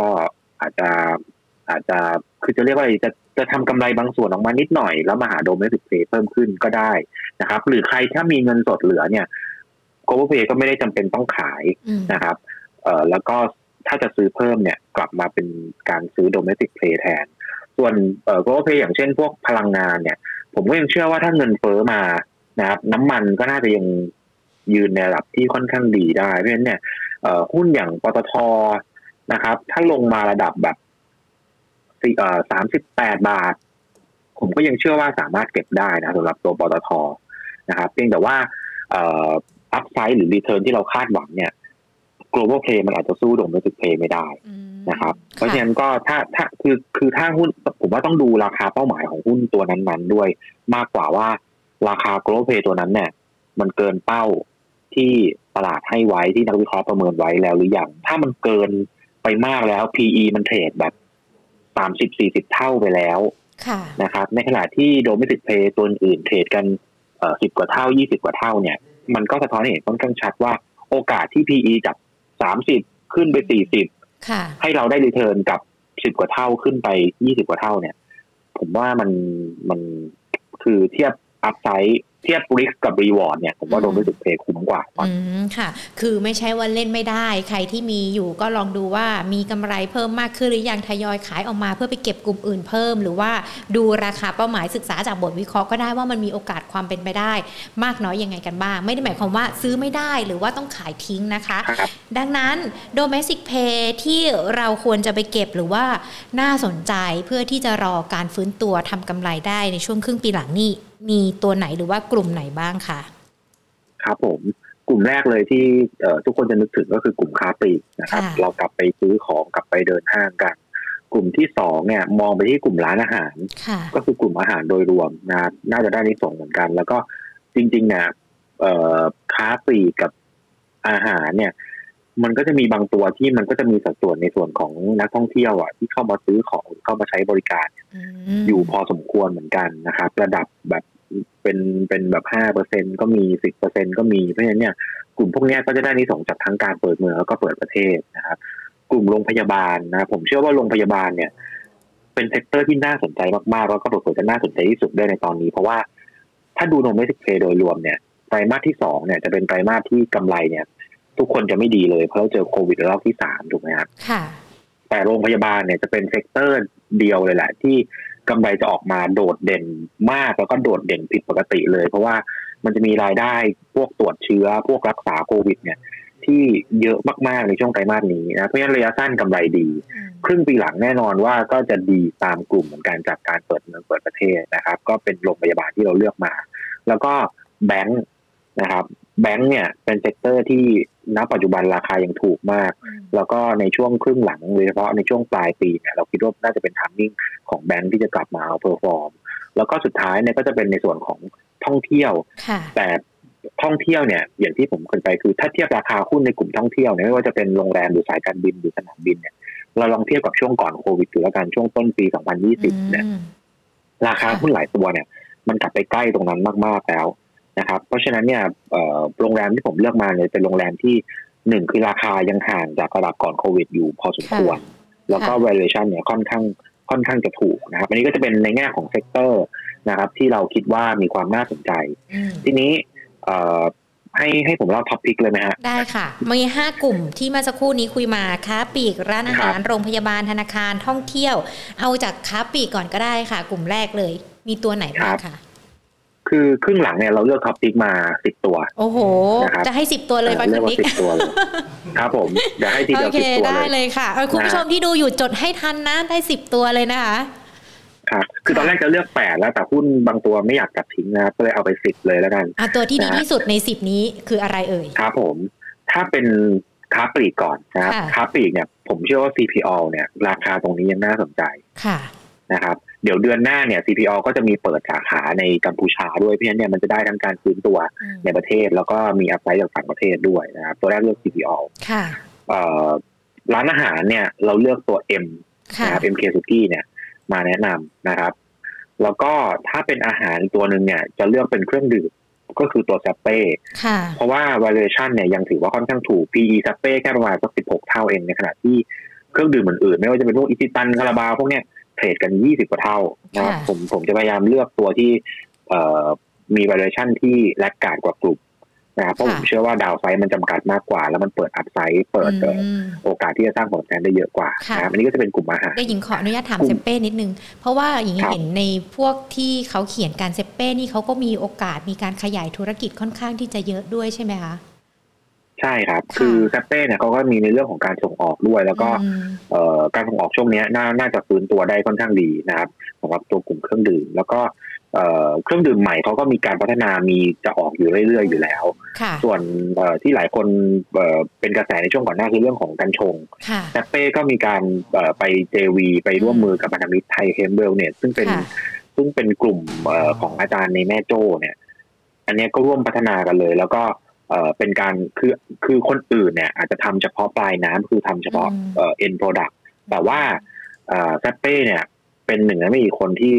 [SPEAKER 2] อาจจะอาจจะคือจะเรียกว่าอะไรจะจะทำกำไรบางส่วนออกมานิดหน่อย แล้วมาหาโดเมสิกเพย์เพิ่มขึ้นก็ได้นะครับ หรือใครถ้ามีเงินสดเหลือเนี่ยโกลบอลเพย์ก็ไม่ได้จำเป็นต้องขาย
[SPEAKER 1] อืม
[SPEAKER 2] นะครับ เอ่อแล้วก็ถ้าจะซื้อเพิ่มเนี่ยกลับมาเป็นการซื้อโดเมสิกเพย์แทน ส่วนเอ่อโกลบอลเพย์อย่างเช่นพวกพลังงานเนี่ย ผมก็ยังเชื่อว่าถ้าเงินเฟ้อมานะครับ น้ำมันก็น่าจะยังยืนในระดับที่ค่อนข้างดีได้ เพราะฉะนั้นเนี่ยเอ่อหุ้นอย่างปตท นะครับ ถ้าลงมาระดับแบบสี่เอ่อสามสิบแปดบาท ผมก็ยังเชื่อว่าสามารถเก็บได้นะสำหรับตัวปตทนะครับเพียงแต่ว่าเอ่ออัพไซด์หรือรีเทิร์นที่เราคาดหวังเนี่ย global play มันอาจจะสู้ domestic play ไม่ได้
[SPEAKER 1] อืม
[SPEAKER 2] นะครับ เพราะฉะนั้นก็ถ้าถ้าคือคือถ้าหุ้นผมว่าต้องดูราคาเป้าหมายของหุ้นตัวนั้นๆ ด้วยมากกว่าว่าราคา global play ตัวนั้นเนี่ย มันเกินเป้าที่ตลาดให้ไว้ที่นักวิเคราะห์ประเมินไว้แล้วหรือยังถ้ามันเกิน ไปมากแล้ว PE มันเทรดแบบสามสิบสี่สิบเท่าไปแล้ว
[SPEAKER 1] ค่ะ
[SPEAKER 2] นะครับ ในขณะที่ domestic play ตัวอื่นเทรดกันเอ่อสิบกว่าเท่ายี่สิบกว่าเท่าเนี่ย มันก็สะท้อนให้เห็นค่อนข้างชัดว่าโอกาสที่ PE จากสามสิบขึ้นไปสี่สิบ
[SPEAKER 1] ค่ะ
[SPEAKER 2] ให้เราได้รีเทิร์นกับสิบกว่าเท่าขึ้นไปยี่สิบกว่าเท่าเนี่ย ผมว่ามันมันคือเทียบ upside เทียบ risk กับ reward เนี่ยผมว่า domestic play คุ้มกว่า
[SPEAKER 1] อืมค่ะ คือไม่ใช่ว่าเล่นไม่ได้ ใครที่มีอยู่ก็ลองดูว่ามีกำไรเพิ่มมากขึ้นหรือยังทยอยขายออกมาเพื่อไปเก็บกลุ่มอื่นเพิ่ม หรือว่าดูราคาเป้าหมายศึกษาจากบทวิเคราะห์ก็ได้ว่ามันมีโอกาสความเป็นไปได้ มากน้อยยังไงกันบ้าง ไม่ได้หมายความว่าซื้อไม่ได้หรือว่าต้องขายทิ้งนะคะ ดังนั้น domestic play ที่เราควรจะไปเก็บหรือว่าน่าสนใจเพื่อที่จะรอการฟื้นตัวทำกำไรได้ในช่วงครึ่งปีหลังนี่ มีตัวไหนหรือว่ากลุ่มไหนบ้างคะ
[SPEAKER 2] ครับผมกลุ่มแรกเลยที่เอ่อทุกคนจะนึกถึงก็คือกลุ่มค้าปลีกนะครับ
[SPEAKER 1] ค่ะ
[SPEAKER 2] เรากลับไปซื้อของกลับไปเดินห้างกัน กลุ่มที่สองเนี่ย มองไปที่กลุ่มร้านอาหาร
[SPEAKER 1] ค่ะ
[SPEAKER 2] ก็คือกลุ่มอาหารโดยรวมนะครับน่าจะได้นิส่งส์เหมือนกัน แล้วก็จริงๆเนี่ยเอ่อค้าปลีกกับอาหารเนี่ย มันก็จะมีบางตัวที่มันก็จะมีสัดส่วนในส่วนของนักท่องเที่ยวอะที่เข้ามาซื้อของหรือเข้ามาใช้บริการอยู่พอสมควรเหมือนกันนะครับ ระดับแบบเป็นเป็นแบบห้าเปอร์เซ็นก็มีสิบเปอร์เซ็นก็มีเพราะฉะนั้นเนี่ยกลุ่มพวกเนี้ยก็จะได้อานิสงส์จากทั้งการเปิดเมืองแล้วก็เปิดประเทศนะครับกลุ่มโรงพยาบาลนะผมเชื่อว่าโรงพยาบาลเนี่ย เป็น sector ที่น่าสนใจมากๆแล้วก็เกือบจะน่าสนใจที่สุดด้วยในตอนนี้ เพราะว่าถ้าดู domestic play โดยรวมเนี่ยไตรมาสที่สองเนี่ยจะเป็นไตรมาสที่กำไรเนี่ย ทุกคนจะไม่ดีเลย เพราะเราเจอโควิดระลอกที่สามถูกไหมครับ
[SPEAKER 1] ค่ะ
[SPEAKER 2] แต่โรงพยาบาลเนี่ยจะเป็น sector เดียวเลยแหละ ที่กำไรจะออกมาโดดเด่นมากแล้วก็โดดเด่นผิดปกติเลย เพราะว่ามันจะมีรายได้พวกตรวจเชื้อ พวกรักษาโควิด เนี่ย ที่เยอะมากๆในช่วงไตรมาสนี้นะเพราะฉะนั้นระยะสั้นกำไรดี ครึ่งปีหลังแน่นอนว่าก็จะดีตามกลุ่มเหมือนกันจากการเปิดเมืองเปิดประเทศนะครับ ก็เป็นโรงพยาบาลที่เราเลือกมา แล้วก็แบงค์นะครับ แบงค์เนี่ยเป็น sector ที่ณปัจจุบันราคายังถูกมาก แล้วก็ในช่วงครึ่งหลังโดยเฉพาะในช่วงปลายปีเนี่ยเราคิดว่าน่าจะเป็น timing ของแบงค์ที่จะกลับมา outperform แล้วก็สุดท้ายเนี่ยก็จะเป็นในส่วนของท่องเที่ยว
[SPEAKER 1] ค่ะ
[SPEAKER 2] แต่ท่องเที่ยวเนี่ยอย่างที่ผมเกริ่นไปคือถ้าเทียบราคาหุ้นในกลุ่มท่องเที่ยวเนี่ยไม่ว่าจะเป็นโรงแรมหรือสายการบินหรือสนามบินเนี่ยเราลองเทียบกับช่วงก่อนโควิดเลยแล้วกันช่วงต้นปี 2020 เนี่ย
[SPEAKER 1] อืม
[SPEAKER 2] ราคาหุ้นหลายตัวเนี่ย มันกลับไปใกล้ตรงนั้นมากๆแล้ว นะครับ เพราะฉะนั้นเนี่ยเอ่อโรงแรมที่ผมเลือกมาเนี่ยเป็นโรงแรมที่หนึ่งคือราคายังห่างจากระดับก่อนโควิดอยู่พอสมควร แล้วก็ valuation เนี่ยค่อนข้างค่อนข้างจะถูกนะครับ อันนี้ก็จะเป็นในแง่ของ sector นะครับ ที่เราคิดว่ามีความน่าสนใจ
[SPEAKER 1] อืม
[SPEAKER 2] ทีนี้เอ่อให้ให้ผมเล่า top pick เลยไหมฮะ
[SPEAKER 1] ได้ค่ะ มีห้ากลุ่มที่เมื่อสักครู่นี้คุยมาค้าปลีกร้านอาหาร โรงพยาบาลธนาคารท่องเที่ยว เอาจากค้าปลีกก่อนก็ได้ค่ะ กลุ่มแรกเลย มีตัวไหนบ้างคะ
[SPEAKER 2] คือครึ่งหลังเนี่ยเราเลือกท็อปพิกมาสิบตัว
[SPEAKER 1] โอ้โห
[SPEAKER 2] นะครับ
[SPEAKER 1] จะให้สิบตัวเลยป่ะ
[SPEAKER 2] เลื
[SPEAKER 1] คุ
[SPEAKER 2] อก
[SPEAKER 1] ณ
[SPEAKER 2] มา
[SPEAKER 1] นิก
[SPEAKER 2] สิบตัวเลยครับผมเดี๋ยวให้ที
[SPEAKER 1] โอ
[SPEAKER 2] เดียว
[SPEAKER 1] เค
[SPEAKER 2] สิบตัว
[SPEAKER 1] ได้
[SPEAKER 2] เลย
[SPEAKER 1] เลยค่ะเออคุณผู้ชมที่ดูอยู่จดให้ทันนะได้สิบตัวเลยนะคะ
[SPEAKER 2] ครับคือตอนแรกจะเลือกแปดแล้วแต่หุ้นบางตัวไม่อยากตัดทิ้งนะครับก็เลยเอาไปสิบเลยแล้วกัน
[SPEAKER 1] อะตัวที่ดี
[SPEAKER 2] นะ
[SPEAKER 1] ที่สุดในสิบนี้คืออะไรเอ่ย
[SPEAKER 2] ครับผม ถ้าเป็นค้าปลีกก่อนนะครับ
[SPEAKER 1] ค่ะ
[SPEAKER 2] ค้าปลีกเนี่ยผมเชื่อว่า CPO เนี่ย ราคาตรงนี้ยังน่าสนใจ
[SPEAKER 1] ค่ะ
[SPEAKER 2] นะครับ เดี๋ยวเดือนหน้าเนี่ย CPO ก็จะมีเปิดสาขาในกัมพูชาด้วยเพราะฉะนั้นเนี่ยมันจะได้ทั้งการฟื้นตัว
[SPEAKER 1] อืม
[SPEAKER 2] ในประเทศ แล้วก็มีอัพไซด์จากต่างประเทศด้วยนะครับตัวแรกเลือก CPO
[SPEAKER 1] ค่ะ
[SPEAKER 2] เอ่อร้านอาหารเนี่ยเราเลือกตัว M
[SPEAKER 1] ค่ะ
[SPEAKER 2] นะครับ MK Suki เนี่ยมาแนะนำนะครับ แล้วก็ถ้าเป็นอาหารอีกตัวหนึ่งเนี่ย จะเลือกเป็นเครื่องดื่มก็คือตัวเซ็ปเป้
[SPEAKER 1] ค่ะ
[SPEAKER 2] เพราะว่า valuation เนี่ยยังถือว่าค่อนข้างถูก PE เซ็ปเป้แค่ประมาณสัก16เท่าเองในขณะที่เครื่องดื่มอื่นๆ ไม่ว่าจะเป็นพวกอิชิตันคาราบาวพวกเนี้ย เทรดกัน 20 กว่าเท่านะครับ
[SPEAKER 1] ค่ะ
[SPEAKER 2] ผมผมจะพยายามเลือกตัวที่เอ่อมี valuation ที่ laggard กว่ากลุ่มนะครับเพราะผมเชื่อว่า downside มันจำกัดมากกว่า แล้วมันเปิด upside เปิดเอ่อ
[SPEAKER 1] อืม
[SPEAKER 2] โอกาสที่จะสร้างผลตอบแทนได้เยอะกว่า
[SPEAKER 1] ค่ะ
[SPEAKER 2] นะครับอันนี้ก็จะเป็นกลุ่มอาหาร
[SPEAKER 1] เดี๋ยหญิงขออนุญาตถาม
[SPEAKER 2] กลุ่ม
[SPEAKER 1] เซ็
[SPEAKER 2] ป
[SPEAKER 1] เป้นิดนึง เพราะว่าหญิง
[SPEAKER 2] ครับ
[SPEAKER 1] เห็นในพวกที่เขาเขียนการเซเป้นี่เขาก็มีโอกาสมีการขยายธุรกิจค่อนข้างที่จะเยอะด้วยใช่ไหมคะ
[SPEAKER 2] ใช่ครับ
[SPEAKER 1] ค่ะ
[SPEAKER 2] คือซัปเป้เนี่ยเขาก็มีในเรื่องของการส่งออกด้วย แล้วก็
[SPEAKER 1] อืม
[SPEAKER 2] เอ่อการส่งออกช่วงเนี้ยน่าน่าจะฟื้นตัวได้ค่อนข้างดีนะครับสำหรับตัวกลุ่มเครื่องดื่ม แล้วก็เอ่อเครื่องดื่มใหม่เขาก็มีการพัฒนามีจะออกอยู่เรื่อยๆอยู่แล้ว
[SPEAKER 1] ค่ะ
[SPEAKER 2] ส่วนเอ่อที่หลายคนเอ่อเป็นกระแสในช่วงก่อนหน้าคือเรื่องของกัญชง
[SPEAKER 1] ค่ะ
[SPEAKER 2] เซ็ปเป้ก็มีการเอ่อไป JV ไปร่วมมือกับพันธมิตรไทยเฮมพ์เวลเนี่ยซึ่งเป็น
[SPEAKER 1] ค่ะ
[SPEAKER 2] ซึ่งเป็นกลุ่มเอ่อของอาจารย์ในแม่โจ้เนี่ย อันเนี้ยก็ร่วมพัฒนากันเลย แล้วก็ เอ่อเป็นการคือคือคนอื่นเนี่ย อาจจะทำเฉพาะปลายน้ำคือทำเฉพาะ
[SPEAKER 1] อืม
[SPEAKER 2] เอ่อ end product แต่ว่าเอ่อเซ็ปเป้เนี่ย เป็นหนึ่งในไม่กี่คนที่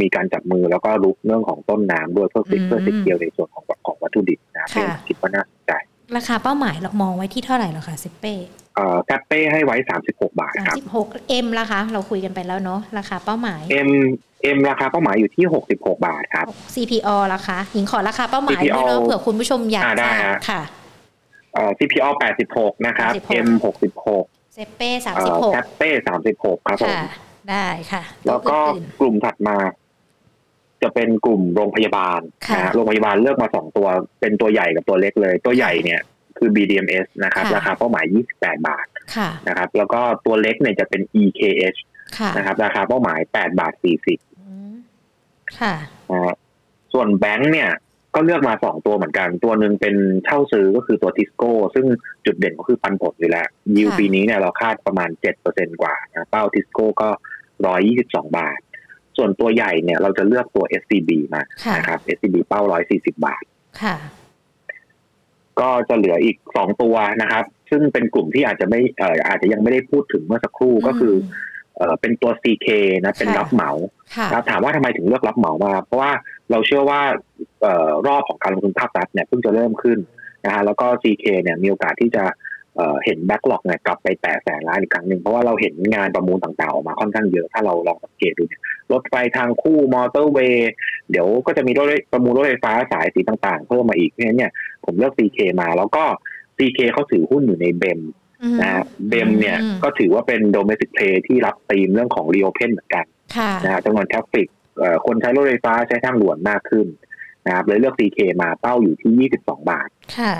[SPEAKER 2] มีการจับมือแล้วก็รู้เรื่องของต้นน้ำด้วยเพื่อเพื่อ secure ในส่วนของของวัตถุดิบนะเป็นคิดว่าน่าสนใจ
[SPEAKER 1] ราคาเป้าหมายเรามองไว้ที่เท่าไหร่เหรอคะเซเป้
[SPEAKER 2] เอ่อแซปเป้ให้ไว้36บาท
[SPEAKER 1] สาม
[SPEAKER 2] ครับ
[SPEAKER 1] สิบหกเอ็มละคะเราคุยกันไปแล้วเนาะราคาเป้าหมาย
[SPEAKER 2] M M ราคาเป้าหมายอยู่ที่ 66 บาทครับ
[SPEAKER 1] CPO ราคาหญิงขอราคาเป้าหมายด้วย
[SPEAKER 2] CPO
[SPEAKER 1] เนาะเผื่อคุณผู้ชมอยาก
[SPEAKER 2] อ่าได้
[SPEAKER 1] ทราบ
[SPEAKER 2] ฮะ
[SPEAKER 1] ค่ะ
[SPEAKER 2] เอ่อ CPO 86 นะครับ
[SPEAKER 1] 86
[SPEAKER 2] M 66
[SPEAKER 1] เซเป้สาม
[SPEAKER 2] เอ่
[SPEAKER 1] สิบ
[SPEAKER 2] อ
[SPEAKER 1] หก
[SPEAKER 2] แซปเป้36 ครับผม
[SPEAKER 1] ค่ะได้ค่ะ
[SPEAKER 2] แล้วก็
[SPEAKER 1] ตัวอื่น
[SPEAKER 2] กลุ่มถัดมา จะเป็นกลุ่มโรงพยาบาล
[SPEAKER 1] ค่ะ
[SPEAKER 2] นะฮะโรงพยาบาลเลือกมาสองตัว เป็นตัวใหญ่กับตัวเล็กเลย ตัวใหญ่เนี่ยคือ BDMS นะครับ
[SPEAKER 1] ค่ะ
[SPEAKER 2] ราคาเป้าหมาย 28 บาท
[SPEAKER 1] ค่ะ
[SPEAKER 2] นะครับ แล้วก็ตัวเล็กเนี่ยจะเป็น EKH
[SPEAKER 1] ค่ะ
[SPEAKER 2] นะครับ ราคาเป้าหมาย 8 บาท 40
[SPEAKER 1] อืม ค่ะ
[SPEAKER 2] นะฮะส่วนแบงค์เนี่ยก็เลือกมาสองตัวเหมือนกัน ตัวหนึ่งเป็นเช่าซื้อก็คือตัวทิสโก้ ซึ่งจุดเด่นก็คือปันผลอยู่แล้วยิว
[SPEAKER 1] ค่ะ
[SPEAKER 2] ปีนี้เนี่ยเราคาดประมาณ7%กว่านะเป้าทิสโก้ก็122บาท ส่วนตัวใหญ่เนี่ยเราจะเลือกตัว SCB มา
[SPEAKER 1] ค่ะ
[SPEAKER 2] นะครับ SCB เป้า140บาท
[SPEAKER 1] ค่ะ
[SPEAKER 2] ก็จะเหลืออีกสองตัวนะครับ ซึ่งเป็นกลุ่มที่อาจจะไม่เอ่ออาจจะยังไม่ได้พูดถึงเมื่อสักครู่ก็คือ เอ่อเป็นตัว CK นะเป็น
[SPEAKER 1] ค่ะ
[SPEAKER 2] รับเหมา
[SPEAKER 1] ค่ะ
[SPEAKER 2] นะครับถามว่าทำไมถึงเลือกรับเหมามา เพราะว่าเราเชื่อว่าเอ่อรอบของการลงทุนภาครัฐเนี่ยเพิ่งจะเริ่มขึ้นนะฮะแล้วก็ CK เนี่ยมีโอกาสที่จะเอ่อเห็น backlog เนี่ยกลับไปแตะแสนล้านอีกครั้งหนึ่งเพราะว่าเราเห็นงานประมูลต่างๆออกมาค่อนข้างเยอะถ้าเราลองสังเกตดูเนี่ยรถไฟทางคู่มอเตอร์เวย์เดี๋ยวก็จะมีรถประมูลรถไฟฟ้าสายสีต่างๆ เพิ่มมาอีกเพราะฉะนั้นเนี่ยผมเลือก CK มาแล้วก็ CK เขาถือหุ้นอยู่ใน BEM
[SPEAKER 1] อืม
[SPEAKER 2] นะฮะ BEM เนี่ย
[SPEAKER 1] อืม
[SPEAKER 2] ก็ถือว่าเป็น domestic play ที่รับธีมเรื่องของ reopen เหมือนกัน
[SPEAKER 1] ค่ะ
[SPEAKER 2] นะฮะจำนวน traffic เอ่อคนใช้รถไฟฟ้าใช้ทางด่วนมากขึ้นนะครับเลยเลือก CK มาเป้าอยู่ที่ 22 บาท
[SPEAKER 1] ค่ะ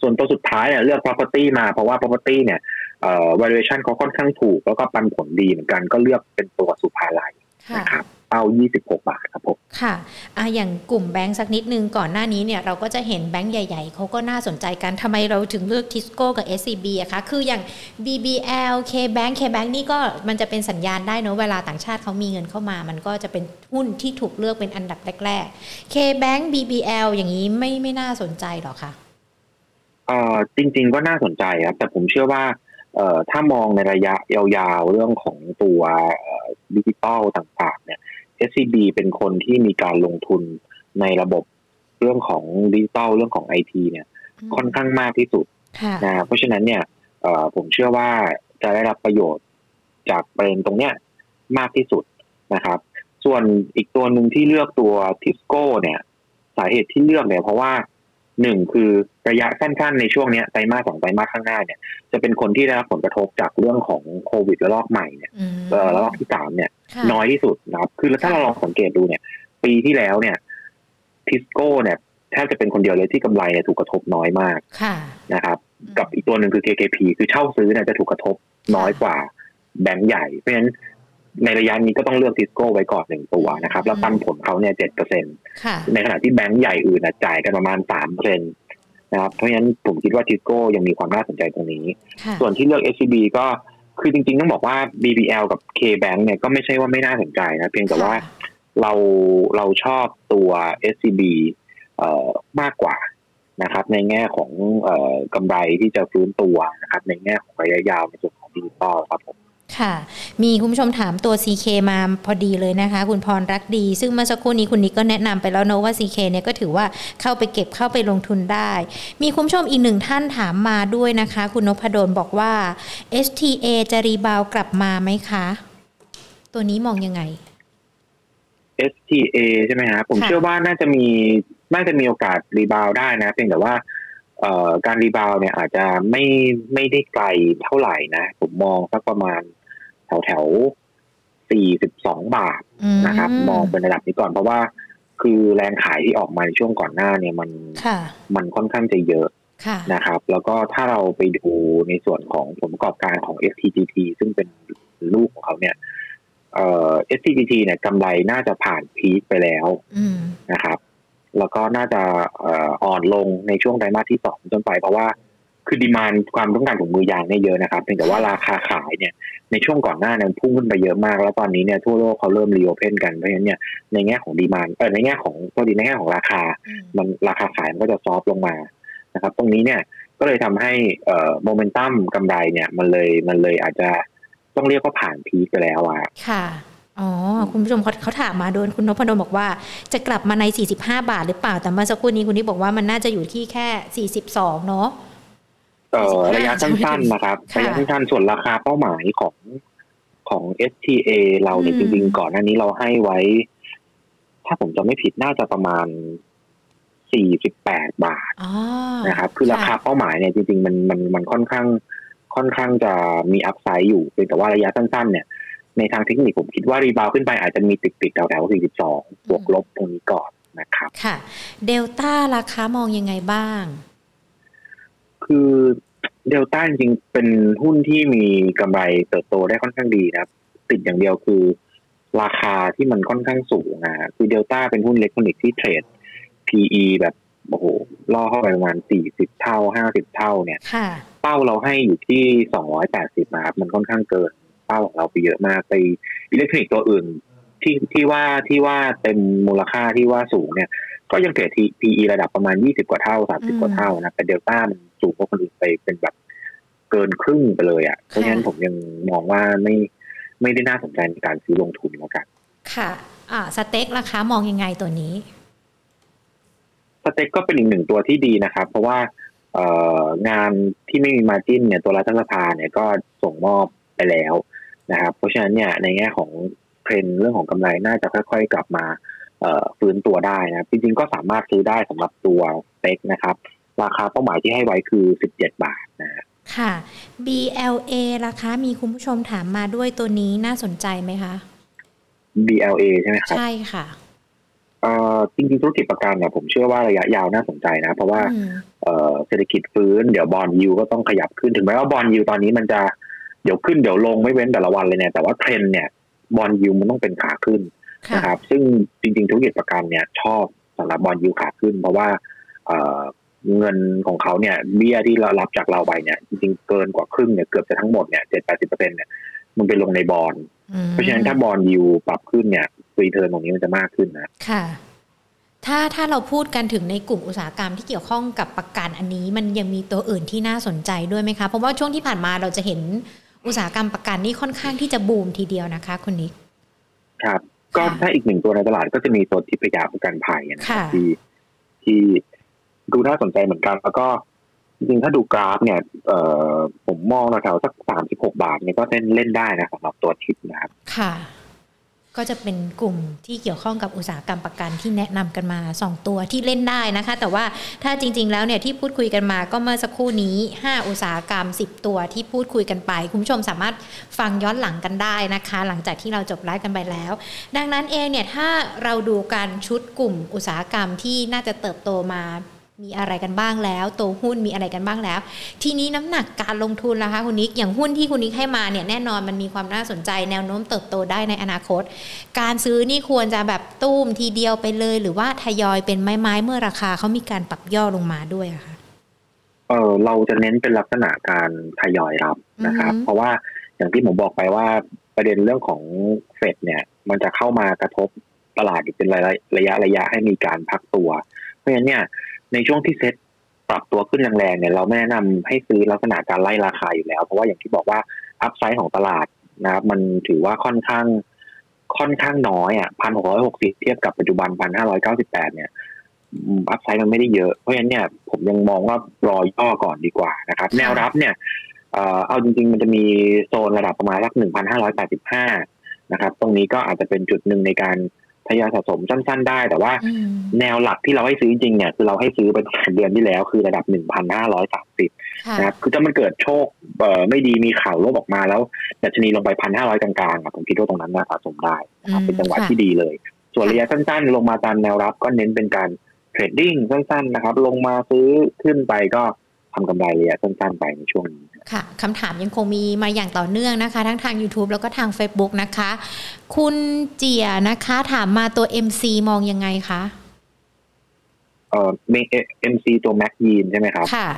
[SPEAKER 2] ส่วนตัวสุดท้ายเนี่ยเลือก property มาเพราะว่า property เนี่ยเอ่อ valuation เขาค่อนข้างถูก แล้วก็ปันผลดีเหมือนกันก็เลือกเป็นตัวสุภาลัย
[SPEAKER 1] ค่ะ
[SPEAKER 2] นะครับ เป้า 26 บาทครับผม
[SPEAKER 1] ค่ะอะอย่างกลุ่มแบงก์สักนิดนึงก่อนหน้านี้เนี่ยเราก็จะเห็นแบงก์ใหญ่ ๆ เขาก็น่าสนใจกันทำไมเราถึงเลือกทิสโก้กับ SCB อะคะ คืออย่าง BBL KBank KBank นี่ก็มันจะเป็นสัญญาณได้เนอะเวลาต่างชาติเขามีเงินเข้ามา มันก็จะเป็นหุ้นที่ถูกเลือกเป็นอันดับแรกๆ KBank BBL อย่างนี้ไม่ไม่น่าสนใจหรอคะ
[SPEAKER 2] เอ่อจริง ๆ ก็น่าสนใจครับ แต่ผมเชื่อว่าเอ่อถ้ามองในระยะยาวๆ เรื่องของตัวดิจิตอลต่างๆ เนี่ย SCB เป็นคนที่มีการลงทุนในระบบเรื่องของดิจิตอลเรื่องของไอทีเนี่ย ค่อนข้างมากที่สุด
[SPEAKER 1] ค่ะ
[SPEAKER 2] นะเพราะฉะนั้นเนี่ยเอ่อผมเชื่อว่าจะได้รับประโยชน์จากประเด็นตรงเนี้ยมากที่สุดนะครับ ส่วนอีกตัวหนึ่งที่เลือกตัวทิสโก้เนี่ย สาเหตุที่เลือกเนี่ยเพราะว่า หนึ่งคือระยะสั้นๆในช่วงเนี้ยไตรมาสสองไตรมาสข้างหน้าเนี่ย จะเป็นคนที่ได้รับผลกระทบจากเรื่องของโควิดระลอกใหม่เนี่ย
[SPEAKER 1] อืม
[SPEAKER 2] เอ่อระลอกที่สามเนี่ย
[SPEAKER 1] ค่ะ
[SPEAKER 2] น้อยที่สุดนะครับ คือถ้าเราลองสังเกตดูเนี่ย ปีที่แล้วเนี่ยทิสโก้เนี่ยแทบจะเป็นคนเดียวเลยที่กำไรเนี่ยถูกกระทบน้อยมาก
[SPEAKER 1] ค่ะ
[SPEAKER 2] นะครับ กับอีกตัวหนึ่งคือ KKP คือเช่าซื้อเนี่ยจะถูกกระทบน้อยกว่าแบงก์ใหญ่ เพราะฉะนั้น ในระยะนี้ก็ต้องเลือกทิสโก้ไว้ก่อนหนึ่งตัวนะครับ แล้วปันผลเขาเนี่ยเจ็ดเปอร์เซ็น
[SPEAKER 1] ค่ะ
[SPEAKER 2] ในขณะที่แบงก์ใหญ่อื่นน่ะจ่ายกันประมาณสามเปอร์เซ็นนะครับเพราะฉะนั้นผมคิดว่าทิสโก้ยังมีความน่าสนใจตรงนี้
[SPEAKER 1] ค่ะ
[SPEAKER 2] ส่วนที่เลือก SCB ก็คือจริงๆ ต้องบอกว่า BBL กับ KBank เนี่ยก็ไม่ใช่ว่าไม่น่าสนใจนะเพียงแต่ว่าเราเราชอบตัว SCB เอ่อมากกว่านะครับ ในแง่ของเอ่อกำไรที่จะฟื้นตัวนะครับ ในแง่ของระยะยาวในส่วนของดิจิตอลครับผม
[SPEAKER 1] ค่ะ มีคุณผู้ชมถามตัว CK มาพอดีเลยนะคะ คุณพรรักดี ซึ่งเมื่อสักครู่นี้คุณนิกก็แนะนำไปแล้วเนอะว่า CK เนี่ยก็ถือว่าเข้าไปเก็บเข้าไปลงทุนได้ มีคุณผู้ชมอีกหนึ่งท่านถามมาด้วยนะคะ คุณนพดลบอกว่า STA จะรีบาวกลับมาไหมคะ ตัวนี้มองยังไง
[SPEAKER 2] STA ใช่ไหมครับผม
[SPEAKER 1] ค่ะ
[SPEAKER 2] เชื่อว่าน่าจะมีน่าจะมีโอกาสรีบาวได้นะเพียงแต่ว่าเอ่อการรีบาวเนี่ยอาจจะไม่ไม่ได้ไกลเท่าไหร่นะ ผมมองสักประมาณ แถวแถวสี่สิบสองบาท
[SPEAKER 1] อืม
[SPEAKER 2] นะครับ มองเป็นระดับนี้ก่อนเพราะว่า คือแรงขายที่ออกมาในช่วงก่อนหน้าเนี่ยมัน
[SPEAKER 1] ค่ะ
[SPEAKER 2] มันค่อนข้างจะเยอะ
[SPEAKER 1] ค่ะ
[SPEAKER 2] นะครับ แล้วก็ถ้าเราไปดูในส่วนของผลประกอบการของ STGT ซึ่งเป็นลูกของเขาเนี่ยเอ่อ STGT เนี่ยกำไรน่าจะผ่าน peak ไปแล้ว
[SPEAKER 1] อืม
[SPEAKER 2] นะครับ แล้วก็น่าจะเอ่ออ่อนลงในช่วงไตรมาสที่สองจนไปเพราะว่า คือ demand ความต้องการของมือยางเนี่ยเยอะนะครับเพียงแต่ว่าราคาขายเนี่ยในช่วงก่อนหน้านั้นพุ่งขึ้นไปเยอะมาก แล้วตอนนี้เนี่ยทั่วโลกเขาเริ่ม reopen กันเพราะฉะนั้นเนี่ยในแง่ของ demand เออในแง่ของตัวดีในแง่ของราคา
[SPEAKER 1] อืม
[SPEAKER 2] มันราคาขายมันก็จะ soft ลงมานะครับ ตรงนี้เนี่ยก็เลยทำให้เอ่อโมเมนตัมกำไรเนี่ยมันเลยมันเลยอาจจะต้องเรียกว่าผ่านพีคไปแล้วอะ
[SPEAKER 1] ค่ะอ๋อ คุณผู้ชมเขาเขาถามมาโดยคุณนพดลบอกว่าจะกลับมาใน 45 บาทหรือเปล่าแต่เมื่อสักครู่นี้คุณนี่บอกว่ามันน่าจะอยู่ที่แค่ 42 เนาะ
[SPEAKER 2] เอ่อ
[SPEAKER 1] 45
[SPEAKER 2] ระยะสั้นๆนะครับ
[SPEAKER 1] ค่ะ
[SPEAKER 2] ระยะสั้นๆส่วนราคาเป้าหมายของของ STA เราเนี่ย
[SPEAKER 1] อื
[SPEAKER 2] จ
[SPEAKER 1] ม
[SPEAKER 2] ริงๆก่อนหน้านี้เราให้ไว้ ถ้าผมจะไม่ผิดน่าจะประมาณ 48 บาท
[SPEAKER 1] อ๋อ
[SPEAKER 2] นะครับ คือราคาเป้าหมายเนี่ยจริงๆมันมันมันค่อนข้างค่อนข้างจะมี upside อยู่เพียงแต่ว่าระยะสั้นๆ เนี่ย ในทางเทคนิคผมคิดว่า rebound ขึ้นไปอาจจะมีติดติดๆแถวๆ42 บวกลบตรงนี้ก่อนนะครับ
[SPEAKER 1] ค่ะ เดลต้าราคามองยังไงบ้าง
[SPEAKER 2] คือเดลต้าจริงๆเป็นหุ้นที่มีกำไรเติบโตได้ค่อนข้างดีนะครับ ติดอย่างเดียวคือ ราคาที่มันค่อนข้างสูงนะคือเดลต้าเป็นหุ้นอิเล็กทรอนิกส์ที่ trade PE แบบโอ้โหล่อเข้าไปประมาณ40เท่า50เท่าเนี่ย
[SPEAKER 1] ค่ะ
[SPEAKER 2] เป้าเราให้อยู่ที่280นะครับ มันค่อนข้างเกิน เป้าของเราไปเยอะมากไปอิเล็กทรอนิกส์ตัวอื่นที่ที่ว่าที่ว่าเต็มมูลค่าที่ว่าสูงเนี่ย ก็ยังเทรด PE ระดับประมาณ 20 กว่าเท่า 30 กว่าเท่านะแต่เดลต้ามันสูงกว่าคนอื่นไปเป็นแบบเกินครึ่งไปเลยอะ่ะ เพราะฉะนั้นผมยังมองว่าไม่ไม่ได้น่าสนใจในการซื้อลงทุนแล้วกัน
[SPEAKER 1] ค่ะ อ่า สเต็กราคามองยังไงตัวนี้
[SPEAKER 2] สเต็กก็เป็นอีกหนึ่งตัวที่ดีนะครับ เพราะว่า เอ่องานที่ไม่มีมาจิ้นเนี่ยตัวรัฐสภาเนี่ยก็ส่งมอบไปแล้วนะครับ เพราะฉะนั้นเนี่ยในแง่ของเทรนด์เรื่องของกำไรน่าจะค่อย ๆ กลับมาเอ่อ ฟื้นตัวได้นะจริงๆก็สามารถซื้อได้สำหรับตัวสเต็กนะครับ ราคาเป้าหมายที่ให้ไว้คือ 17 บาทนะฮะ
[SPEAKER 1] ค่ะ BLA ราคามีคุณผู้ชมถามมาด้วยตัวนี้น่าสนใจไหมคะ
[SPEAKER 2] BLA ใช่ไหมครับ
[SPEAKER 1] ใช่ค่ะ
[SPEAKER 2] เอ่อจริงๆธุรกิจประกันเนี่ยผมเชื่อว่าระยะยาวน่าสนใจนะ เพราะว่า
[SPEAKER 1] อืม
[SPEAKER 2] เอ่อเศรษฐกิจฟื้นเดี๋ยวบอลยูก็ต้องขยับขึ้นถึงแม้ว่าบอลยูตอนนี้มันจะเดี๋ยวขึ้นเดี๋ยวลงไม่เว้นแต่ละวันเลยเนี่ยแต่ว่าเทรนด์เนี่ยบอลยูมันต้องเป็นขาขึ้น
[SPEAKER 1] ค่ะ
[SPEAKER 2] นะครับ ซึ่งจริงๆธุรกิจประกันเนี่ยชอบสำหรับบอลยูขาขึ้น เพราะว่าเอ่อเงินของเขาเนี่ยเบี้ยที่เรารับจากเราไปเนี่ยจริงๆเกินกว่าครึ่งเนี่ยเกือบจะทั้งหมดเนี่ยเจ็ดแปดสิบเปอร์เซ็นต์เนี่ยมันไปลงในบอล
[SPEAKER 1] อืม
[SPEAKER 2] เพราะฉะนั้นถ้า bond yield ปรับขึ้นเนี่ย return ตรงนี้มันจะมากขึ้นนะ
[SPEAKER 1] ค่ะ ถ้าถ้าเราพูดกันถึงในกลุ่มอุตสาหกรรมที่เกี่ยวข้องกับประกันอันนี้ มันยังมีตัวอื่นที่น่าสนใจด้วยไหมคะเพราะว่าช่วงที่ผ่านมาเราจะเห็นอุตสาหกรรมประกันนี่ค่อนข้างที่จะบูมทีเดียวนะคะคุณนิก
[SPEAKER 2] ครับ ก็
[SPEAKER 1] ค่ะ
[SPEAKER 2] ถ้าอีกหนึ่งตัวในตลาดก็จะมีตัวทิพยประกันภัยนะครั
[SPEAKER 1] ค่ะ
[SPEAKER 2] บที่ที่ดูน่าสนใจเหมือนกัน แล้วก็จริงๆถ้าดูกราฟเนี่ยเอ่อผมมองแถวๆสักสามสิบหกบาทเนี่ยก็เล่นเล่นได้นะสำหรับตัวทิพนะครับ
[SPEAKER 1] ค่ะ ก็จะเป็นกลุ่มที่เกี่ยวข้องกับอุตสาหกรรมประกันที่แนะนำกันมา 2 ตัวที่เล่นได้นะคะ แต่ว่าถ้าจริง ๆ แล้วเนี่ยที่พูดคุยกันมาก็เมื่อสักครู่นี้ 5 อุตสาหกรรม 10 ตัวที่พูดคุยกันไป คุณผู้ชมสามารถฟังย้อนหลังกันได้นะคะ หลังจากที่เราจบไลฟ์กันไปแล้ว ดังนั้นเองเนี่ยถ้าเราดูการชุดกลุ่มอุตสาหกรรมที่น่าจะเติบโตมา มีอะไรกันบ้างแล้ว ตัวหุ้นมีอะไรกันบ้างแล้ว ทีนี้น้ำหนักการลงทุนล่ะคะคุณนิกอย่างหุ้นที่คุณนิกให้มาเนี่ยแน่นอนมันมีความน่าสนใจแนวโน้มเติบโตได้ในอนาคต การซื้อนี่ควรจะแบบตุ้มทีเดียวไปเลย หรือว่าทยอยเป็นไม้ไม้เมื่อราคาเขามีการปรับย่อลงมาด้วยอะคะ
[SPEAKER 2] เออเราจะเน้นเป็นลักษณะการทยอยรับนะครับ เพราะว่าอย่างที่ผมบอกไปว่าประเด็นเรื่องของเฟดเนี่ย มันจะเข้ามากระทบตลาดเป็นระยะระยะระยะให้มีการพักตัว เพราะฉะนั้นเนี่ย ในช่วงที่เซ็ตปรับตัวขึ้นแรงๆเนี่ยเราไม่แนะนำให้ซื้อลักษณะการไล่ราคาอยู่แล้ว เพราะว่าอย่างที่บอกว่าอัพไซด์ของตลาดนะครับมันถือว่าค่อนข้างค่อนข้างน้อยอะพันหกร้อยหกสิบเทียบกับปัจจุบันพันห้าร้อยเก้าสิบแปดเนี่ยอัพไซด์มันไม่ได้เยอะ เพราะฉะนั้นเนี่ยผมยังมองว่ารอย่อก่อนดีกว่านะครับ แนวรับเนี่ยเอาจริงๆ มันจะมีโซนระดับประมาณสักหนึ่งพันห้าร้อยแปดสิบห้านะครับ ตรงนี้ก็อาจจะเป็นจุดหนึ่งในการ ทยอยสะสมสั้น ๆ ได้ แต่ว่าแนวหลักที่เราให้ซื้อจริงเนี่ยคือเราให้ซื้อเป็นเดือนที่แล้วคือระดับหนึ่งพันห้าร้อยสามสิบนะครับคือถ้ามันเกิดโชคเอ่อไม่ดีมีข่าวลบออกมาแล้วดัชนีลงไปพันห้าร้อยกลางๆผมคิดว่าตรงนั้นน่าสะสมได้ครับเป็นจังหวะที่ดีเลย ส่วนระยะสั้น ๆ ลงมาตามแนวรับก็เน้นเป็นการเทรดดิ้งสั้น ๆ นะครับ ลงมาซื้อขึ้นไปก็ ทำกำไรระยะสั้นๆไปในช่วงนี้
[SPEAKER 1] ค่ะคำถามยังคงมีมาอย่างต่อเนื่องนะคะ ทั้งทาง YouTube แล้วก็ทาง Facebook นะคะ คุณเจียนะคะถามมาตัว MC มองยังไงคะ
[SPEAKER 2] เอ่อเอ็มซีตัวแม็กยีนใช่ไหมครับ
[SPEAKER 1] ค่ะ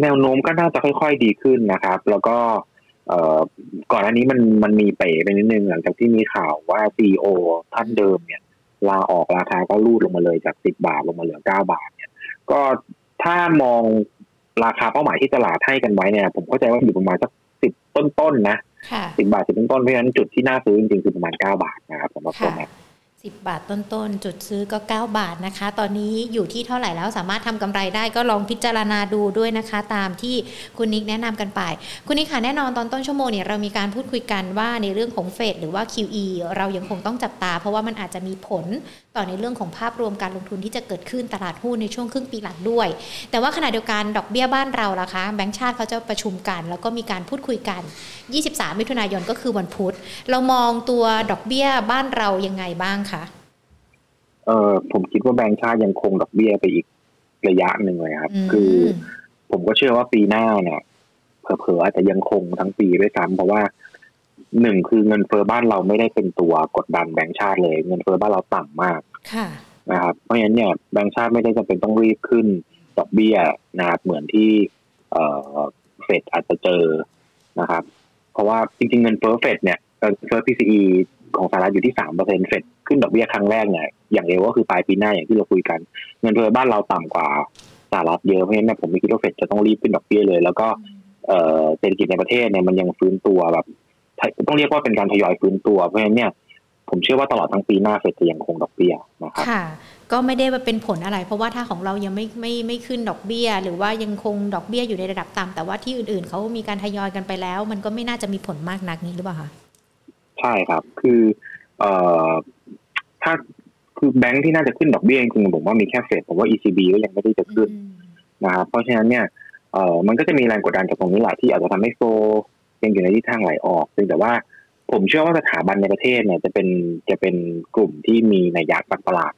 [SPEAKER 2] แนวโน้มก็น่าจะค่อยๆดีขึ้นนะครับ แล้วก็เอ่อก่อนอันนี้มันมันมีเป๋ไปนิดนึงหลังจากที่มีข่าวว่าซีโอท่านเดิมเนี่ย ลาออกราคาก็รูดลงมาเลยจากสิบบาทลงมาเหลือเก้าบาท เนี่ย ก็ถ้ามอง ราคาเป้าหมายที่ตลาดให้กันไว้เนี่ย ผมเข้าใจว่าอยู่ประมาณสักสิบต้นๆนะสิบบาทสิบต้นๆเพราะฉะนั้นจุดที่น่าซื้อจริงๆคือประมาณเก้าบาทนะครับสำหรับตัวแม็ก
[SPEAKER 1] 10บาทต้นๆ จุดซื้อก็ 9 บาทนะคะ ตอนนี้อยู่ที่เท่าไหร่แล้วสามารถทำกำไรได้ก็ลองพิจารณาดูด้วยนะคะ ตามที่คุณนิกแนะนำกันไป คุณนิกค่ะแน่นอนตอนต้นชั่วโมงเนี่ยเรามีการพูดคุยกันว่าในเรื่องของเฟดหรือว่า QE เรายังคงต้องจับตา เพราะว่ามันอาจจะมีผล ต่อในเรื่องของภาพรวมการลงทุนที่จะเกิดขึ้นตลาดหุ้นในช่วงครึ่งปีหลังด้วย แต่ว่าขณะเดียวกันดอกเบี้ยบ้านเราล่ะคะแบงก์ชาติเขาจะประชุมกัน แล้วก็มีการพูดคุยกัน 23 มิถุนายนก็คือวันพุธ เรามองตัวดอกเบี้ยบ้านเรายังไงบ้างคะ
[SPEAKER 2] เออผมคิดว่าแบงก์ชาติยังคงดอกเบี้ยไปอีกระยะหนึ่งเลยครับ คือ ผมก็เชื่อว่าปีหน้าเนี่ยเผลอๆอาจจะยังคงทั้งปีด้วยซ้ำเพราะว่า หนึ่งคือเงินเฟอ้อบ้านเราไม่ได้เป็นตัวกดดันแบงก์ชาติเลย เงินเฟอ้อบ้านเราต่ำมากนะครับเพราะฉะนั้นเนี่ยแบงก์ชาติไม่ได้จำเป็นต้องรีบขึ้นดอกเบี้ยนะครับเหมือนที่เเฟดอาจจะเจอนะครับ เพราะว่าจริงๆเงินเฟ้อเฟดเนี่ยเงินเฟ้อ PCE ของสหรัฐอยู่ที่สามเปอร์เซ็นเฟดขึ้นดอกเบี้ยครั้งแรกเนี่ยอย่างเร็วก็คือปลายปีหน้าอย่างที่เราคุยกัน เงินเฟ้อบ้านเราต่ำกว่าสหรัฐเยอะเพราะฉะนั้นผมไม่คิดว่าเฟดจะต้องรีบขึ้นดอกเบี้ยเลย แล้วก็เศรษฐกิจในประเทศเนี่ยมันยังฟื้นตัวแบบ ต้องเรียกว่าเป็นการทยอยฟื้นตัวเพราะฉะนั้นเนี่ยผมเชื่อว่าตลอดทั้งปีหน้าเฟดจะยังคงดอกเบี้ยนะครับ
[SPEAKER 1] ค่ะ ก็ไม่ได้เป็นผลอะไร เพราะว่าถ้าของเรายังไม่ไม่ไม่ขึ้นดอกเบี้ย หรือว่ายังคงดอกเบี้ยอยู่ในระดับต่ำแต่ว่าที่อื่นๆเขามีการทยอยกันไปแล้ว มันก็ไม่น่าจะมีผลมากนักนี้หรือเปล่าคะ
[SPEAKER 2] ใช่ครับ คือเอ่อถ้าคือแบงค์ที่น่าจะขึ้นดอกเบี้ยจริงๆผมว่ามีแค่เฟดผมว่า ECB ก็ยังไม่ได้จะขึ้นนะครับเพราะฉะนั้นเนี่ยเอ่อมันก็จะมีแรงกดดันจากตรงนี้แหละที่อาจจะทำให้โฟ ยังอยู่ในทิศทางไหลออกซึ่งแต่ว่าผมเชื่อว่าสถาบันในประเทศเนี่ยจะเป็นจะเป็นกลุ่มที่มีนัยยะการตลาด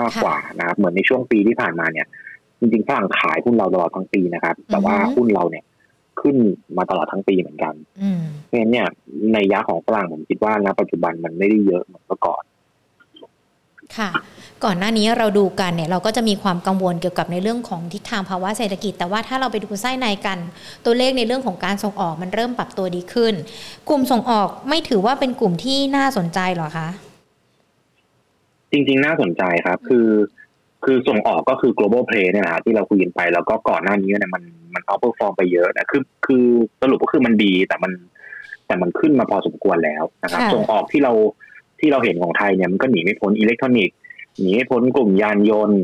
[SPEAKER 2] มากกว่านะครับ เหมือนในช่วงปีที่ผ่านมาเนี่ยจริงๆฝรั่งขายหุ้นเราตลอดทั้งปีนะครับ แต่ว่าหุ้นเราเนี่ยขึ้นมาตลอดทั้งปีเหมือนกันเพราะฉะนั้นเนี่ยในยะของฝรั่งผมคิดว่าณปัจจุบันมันไม่ได้เยอะเหมือนเมื่อก่อน
[SPEAKER 1] ค่ะ ก่อนหน้านี้เราดูกันเนี่ยเราก็จะมีความกังวลเกี่ยวกับในเรื่องของทิศทางภาวะเศรษฐกิจ แต่ว่าถ้าเราไปดูไส้ในกันตัวเลขในเรื่องของการส่งออกมันเริ่มปรับตัวดีขึ้น กลุ่มส่งออกไม่ถือว่าเป็นกลุ่มที่น่าสนใจหรอคะ
[SPEAKER 2] จริงๆน่าสนใจครับ คือคือส่งออกก็คือ global play เนี่ยนะที่เราคุยกันไป แล้วก็ก่อนหน้านี้เนี่ยมันมัน outperform ไปเยอะนะคือคือสรุปก็คือมันดีแต่มัน แต่มันขึ้นมาพอสมควรแล้วนะครับ ส่งออกที่เรา ที่เราเห็นของไทยเนี่ยมันก็หนีไม่พ้นอิเล็กทรอนิกส์หนีไม่พ้นกลุ่มยานยนต์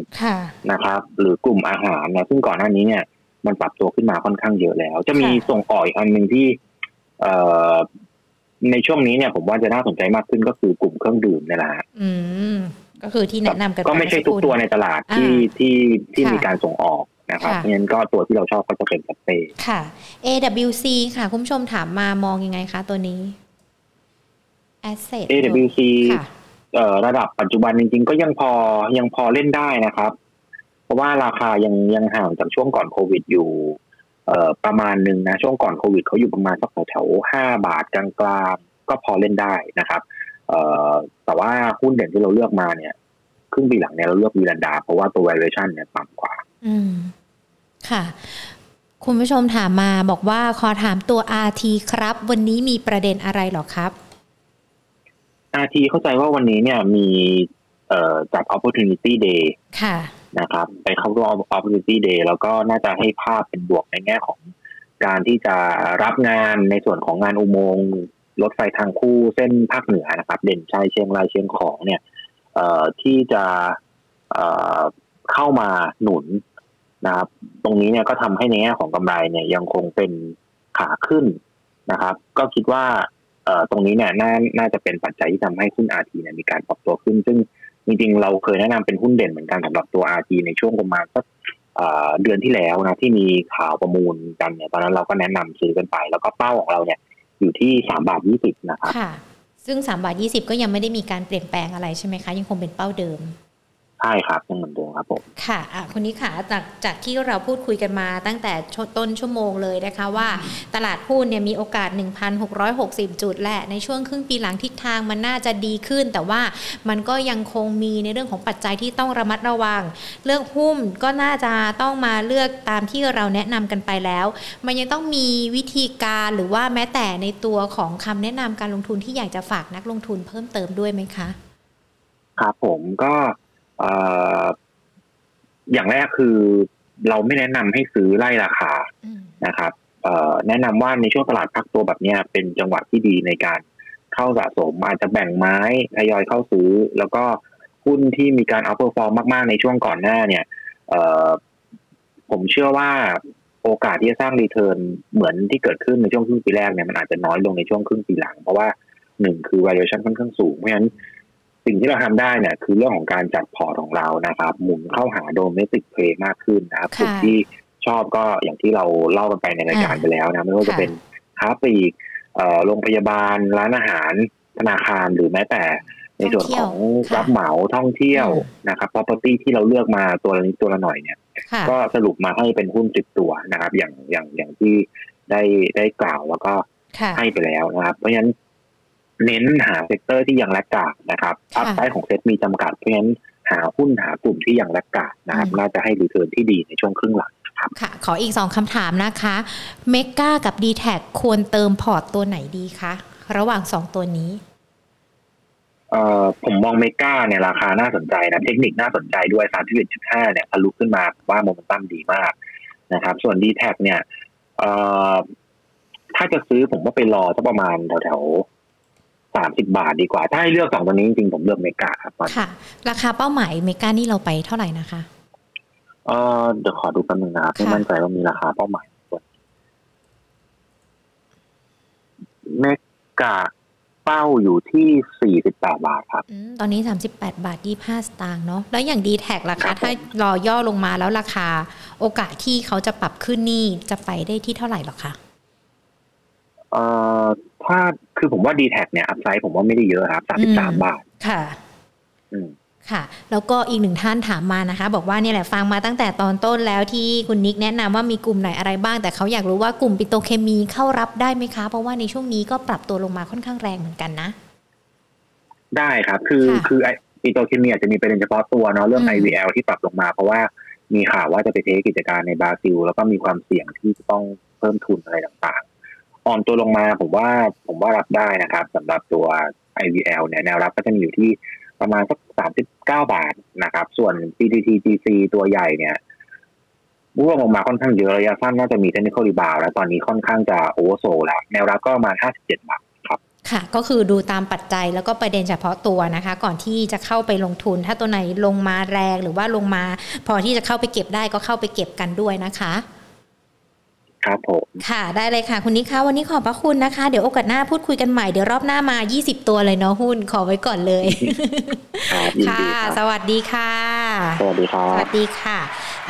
[SPEAKER 2] นะครับ หรือกลุ่มอาหารนะซึ่งก่อนหน้านี้เนี่ยมันปรับตัวขึ้นมาค่อนข้างเยอะแล้ว จะมีส่งออกอีกอันหนึ่งที่เอ่อในช่วงนี้เนี่ยผมว่าจะน่าสนใจมากขึ้นก็คือกลุ่มเครื่องดื่มนี่แหละฮะ
[SPEAKER 1] อืมก็คือที่แนะนำกัน
[SPEAKER 2] ก็ไม่ใช่ทุกตัวในตลาดที่
[SPEAKER 1] อ่า
[SPEAKER 2] ที่ที่
[SPEAKER 1] ค่ะ
[SPEAKER 2] มีการส่งออกนะครับ
[SPEAKER 1] ค่ะ
[SPEAKER 2] เพราะฉะนั้นก็ตัวที่เราชอบก็จะเป็นสเปรย์
[SPEAKER 1] ค่ะ AWC ค่ะ คุณผู้ชมถามมามองยังไงคะตัวนี้ Asset
[SPEAKER 2] AWC
[SPEAKER 1] ค่ะ
[SPEAKER 2] เอ่อระดับปัจจุบันจริงๆ ก็ยังพอยังพอเล่นได้นะครับ เพราะว่าราคายังยังห่างจากช่วงก่อนโควิดอยู่เอ่อประมาณหนึ่งนะ ช่วงก่อนโควิดเขาอยู่ประมาณสักแถวๆห้าบาทกลางๆ ก็พอเล่นได้นะครับเอ่อแต่ว่าหุ้นเด่นที่เราเลือกมาเนี่ยครึ่งปีหลังเนี่ยเราเลือกวีลันดา เพราะว่าตัว valuation เนี่ยต่ำกว่า
[SPEAKER 1] อืม ค่ะ คุณผู้ชมถามมาบอกว่าขอถามตัว RT ครับ วันนี้มีประเด็นอะไรหรอครับ
[SPEAKER 2] RT เข้าใจว่าวันนี้เนี่ยมีเอ่อจัด opportunity day
[SPEAKER 1] ค่ะ
[SPEAKER 2] นะครับ ไปเข้าร่วม opportunity day แล้วก็น่าจะให้ภาพเป็นบวกในแง่ของการที่จะรับงานในส่วนของงานอุโมงค์รถไฟทางคู่เส้นภาคเหนือนะครับ เด่นชัยเชียงรายเชียงของเนี่ยเอ่อที่จะเอ่อเข้ามาหนุนนะครับ ตรงนี้เนี่ยก็ทำให้ในแง่ของกำไรเนี่ยยังคงเป็นขาขึ้นนะครับ ก็คิดว่าเอ่อ ตรงนี้เนี่ยน่าน่าจะเป็นปัจจัยที่ทำให้หุ้น RT เนี่ยมีการปรับตัวขึ้น ซึ่งจริงๆเราเคยแนะนำเป็นหุ้นเด่นเหมือนกันสำหรับตัว RT ในช่วงประมาณสักเดือนที่แล้วนะที่มีข่าวประมูลกันเนี่ยตอนนั้นเราก็แนะนำซื้อกันไป แล้วก็เป้าของเราเนี่ยอยู่ที่สามบาทยี่สิบนะครับ
[SPEAKER 1] ค่ะซึ่ง3บาท20ก็ยังไม่ได้มีการเปลี่ยนแปลงอะไรใช่ไหมคะ ยังคงเป็นเป้าเดิม
[SPEAKER 2] ใช่ครับยังเหมือนเดิมครับผม
[SPEAKER 1] ค่ะอะคนนี้ค่ะจากจากที่เราพูดคุยกันมาตั้งแต่ชต้นชั่วโมงเลยนะคะว่า ตลาดหุ้นเนี่ยมีโอกาส 1,660 จุดแหละ ในช่วงครึ่งปีหลังทิศทางมันน่าจะดีขึ้น แต่ว่ามันก็ยังคงมีในเรื่องของปัจจัยที่ต้องระมัดระวัง เลือกหุ้นก็น่าจะต้องมาเลือกตามที่เราแนะนำกันไปแล้ว มันยังต้องมีวิธีการหรือว่าแม้แต่ในตัวของคำแนะนำการลงทุนที่อยากจะฝากนักลงทุนเพิ่มเติมด้วยไหมคะ
[SPEAKER 2] ครับผมก็เอ่ออย่างแรกคือเราไม่แนะนำให้ซื้อไล่ราคา
[SPEAKER 1] อืม
[SPEAKER 2] นะครับเอ่อแนะนำว่าในช่วงตลาดพักตัวแบบเนี้ยเป็นจังหวะที่ดีในการเข้าสะสมอาจจะแบ่งไม้ทยอยเข้าซื้อ แล้วก็หุ้นที่มีการ outperform มาก ๆ ในช่วงก่อนหน้าเนี่ยเอ่อผมเชื่อว่าโอกาสที่จะสร้าง return เหมือนที่เกิดขึ้นในช่วงครึ่งปีแรกเนี่ยมันอาจจะน้อยลงในช่วงครึ่งปีหลัง เพราะว่าหนึ่งคือ valuation ค่อนข้างสูง เพราะฉะนั้น สิ่งที่เราทำได้เนี่ยคือเรื่องของการจัดพอร์ตของเรานะครับ หมุนเข้าหา domestic play มากขึ้นนะครับกลุ่มที่ชอบก็อย่างที่เราเล่ากันไปในรายการไปแล้วนะไม่ว่าจะเป็นค้าปลีกเอ่อโรงพยาบาลร้านอาหารธนาคารหรือแม้แต่ในส่วนของ
[SPEAKER 1] ท่องเที่ยวค่ะ
[SPEAKER 2] รับเหมาท่องเที่ยว
[SPEAKER 1] อืม
[SPEAKER 2] นะครับ property ที่เราเลือกมาตัวละนิดตัวละหน่อยเนี่ย
[SPEAKER 1] ค่ะ
[SPEAKER 2] ก็สรุปมาให้เป็นหุ้นสิบตัวนะครับ อย่างอย่างอย่างที่ได้ได้กล่าวแล้วก็
[SPEAKER 1] ค่ะ
[SPEAKER 2] ให้ไปแล้วนะครับ เพราะฉะนั้น เน้นหา sector ที่ยัง laggard นะครับ
[SPEAKER 1] ค่ะ
[SPEAKER 2] upside ของเซ็ตมีจำกัดเพราะฉะนั้นหาหุ้นหากลุ่มที่ยัง laggard นะครับ
[SPEAKER 1] อืม
[SPEAKER 2] น่าจะให้ return ที่ดีในช่วงครึ่งหลัง
[SPEAKER 1] ค่ะ ขออีกสองคำถามนะคะเมกากับ d t แทควรเติมพอร์ตตัวไหนดีคะระหว่างสองตัวนี้
[SPEAKER 2] เอ่อผมมอง MEGA เนี่ยราคาน่าสนใจนะ เทคนิคน่าสนใจด้วย 31.5 เนี่ยทะลุขึ้นมาผมว่าโมเมนตัมดีมากนะครับ ส่วน d t แทเนี่ยเอ่อถ้าจะซื้อผมว่าไปรอสักประมาณแถวๆ สามสิบาทดีกว่า ถ้าให้เลือกสองตัวนี้จริงๆผมเลือก MEGA ครับตอนนี้
[SPEAKER 1] ค่ะ ราคาเป้าหมายเมกานี่เราไปเท่าไหร่นะคะ
[SPEAKER 2] เออเดี๋ยวขอดูแป๊บนึงนะครับไม่
[SPEAKER 1] ค่ะ
[SPEAKER 2] มั่นใจว่ามีราคาเป้าหมายส่วนเมกาเป้าอยู่ที่48บาทครับ
[SPEAKER 1] อมตอนนี้38บาท25สตางค์เนาะแล้วอย่าง d t แทรา
[SPEAKER 2] ครั
[SPEAKER 1] คา
[SPEAKER 2] บผม
[SPEAKER 1] ถ้ารอย่อลงมาแล้วราคา โอกาสที่เขาจะปรับขึ้นนี่จะไปได้ที่เท่าไหร่หรอคะ
[SPEAKER 2] เอ่อ ถ้าคือผมว่า d t แทเนี่ยอัพไซด์ผมว่าไม่ได้เยอะครับ
[SPEAKER 1] อืม
[SPEAKER 2] 33บาท
[SPEAKER 1] ค่ะ
[SPEAKER 2] อืม
[SPEAKER 1] ค่ะ แล้วก็อีกหนึ่งท่านถามมานะคะ บอกว่าเนี่ยแหละฟังมาตั้งแต่ตอนต้นแล้วที่คุณนิกแนะนำว่ามีกลุ่มไหนอะไรบ้าง แต่เขาอยากรู้ว่ากลุ่มปิโตรเคมีเข้ารับได้ไหมคะ เพราะว่าในช่วงนี้ก็ปรับตัวลงมาค่อนข้างแรงเหมือนกันนะ
[SPEAKER 2] ได้ครับ คือ
[SPEAKER 1] ค่ะ
[SPEAKER 2] คือไอปิโตรเคมีอาจจะมีประเด็นเฉพาะตัวเนาะเรื่อง
[SPEAKER 1] อืม
[SPEAKER 2] IVL ที่ปรับลงมา เพราะว่ามีข่าวว่าจะไปเทคกิจการในบราซิล แล้วก็มีความเสี่ยงที่จะต้องเพิ่มทุนอะไรต่างๆ อ่อนตัวลงมาผมว่าผมว่ารับได้นะครับสำหรับตัว IVL เนี่ยแนวรับก็จะมีอยู่ที่ประมาณสัก39บเก้าบาทนะครับ ส่วน PTTGC ตัวใหญ่เนี่ยร่วงลงมาค่อนข้างเยอะระยะสั้นน่าจะมี technical rebound แล้วตอนนี้ค่อนข้างจะ oversold แล้ว แนวรับก็ประมาณ57บาทครับ
[SPEAKER 1] ค่ะก็คือดูตามปัจจัยแล้วก็ประเด็นเฉพาะตัวนะคะ ก่อนที่จะเข้าไปลงทุน ถ้าตัวไหนลงมาแรงหรือว่าลงมา พอที่จะเข้าไปเก็บได้ก็เข้าไปเก็บกันด้วยนะคะ
[SPEAKER 2] ครับผม
[SPEAKER 1] ค่ะได้เลยค่ะ คุณนิกคะวันนี้ขอบพระคุณนะคะ เดี๋ยวโอกาสหน้าพูดคุยกันใหม่ เดี๋ยวรอบหน้ามา 20 ตัวเลยเนาะหุ้นขอไว้ก่อนเลย
[SPEAKER 2] ครับยิน
[SPEAKER 1] ค่ะ
[SPEAKER 2] ดีครับ
[SPEAKER 1] สวัสดีค่ะ
[SPEAKER 2] สวัสดีครั
[SPEAKER 1] ส
[SPEAKER 2] บ
[SPEAKER 1] วัสดีค่ะ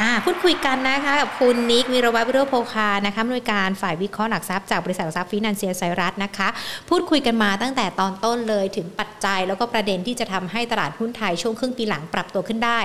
[SPEAKER 1] อ่าพูดคุยกันนะคะกับคุณนิกวีรวัฒน์วิโรจน์โพคานะคะผู้อำนวยการฝ่ายวิเคราะห์หลักทรัพย์จากบริษัทหลักทรัพย์ฟินแลนเซียไซรัสนะคะ พูดคุยกันมาตั้งแต่ตอนต้นเลยถึงปัจจัยแล้วก็ประเด็นที่จะทำให้ตลาดหุ้นไทยช่วงครึ่งปีหลังปรับตัวขึ้นได้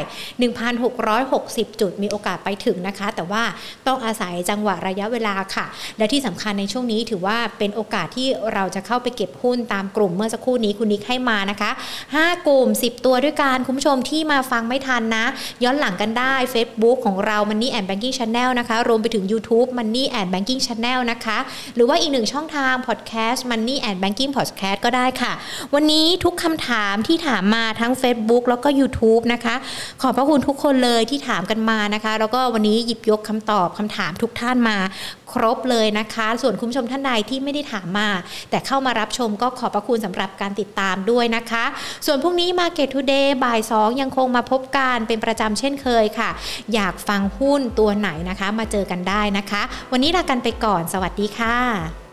[SPEAKER 1] 1,660 จุดมีโอกาสไปถึงนะคะ แต่ว่าต้องอาศัยจังหวะระยะเวลาค่ะ และที่สำคัญในช่วงนี้ถือว่าเป็นโอกาสที่เราจะเข้าไปเก็บหุ้นตามกลุ่มเมื่อสักครู่นี้คุณนิกให้มานะคะ 5 กลุ่ม 10 ตัวด้วยกันคุณผู้ชมที่มาฟังไม่ทันนะ ย้อนหลังกันได้ Facebook ของเรา Money and Banking Channel นะคะ รวมไปถึง YouTube Money and Banking Channel นะคะ หรือว่าอีกหนึ่งช่องทาง Podcast Money and Banking Podcast ก็ได้ค่ะ วันนี้ทุกคำถามที่ถามมาทั้ง Facebook แล้วก็ YouTube นะคะ ขอบพระคุณทุกคนเลยที่ถามกันมานะคะ แล้วก็วันนี้หยิบยกคำตอบคำถามทุกท่านมา ครบเลยนะคะ ส่วนคุณผู้ชมท่านใดที่ไม่ได้ถามมา แต่เข้ามารับชมก็ขอบพระคุณสำหรับการติดตามด้วยนะคะ ส่วนพรุ่งนี้ Market Today บ่าย 2 ยังคงมาพบกันเป็นประจำเช่นเคยค่ะ อยากฟังหุ้นตัวไหนนะคะ มาเจอกันได้นะคะ วันนี้ลากันไปก่อน สวัสดีค่ะ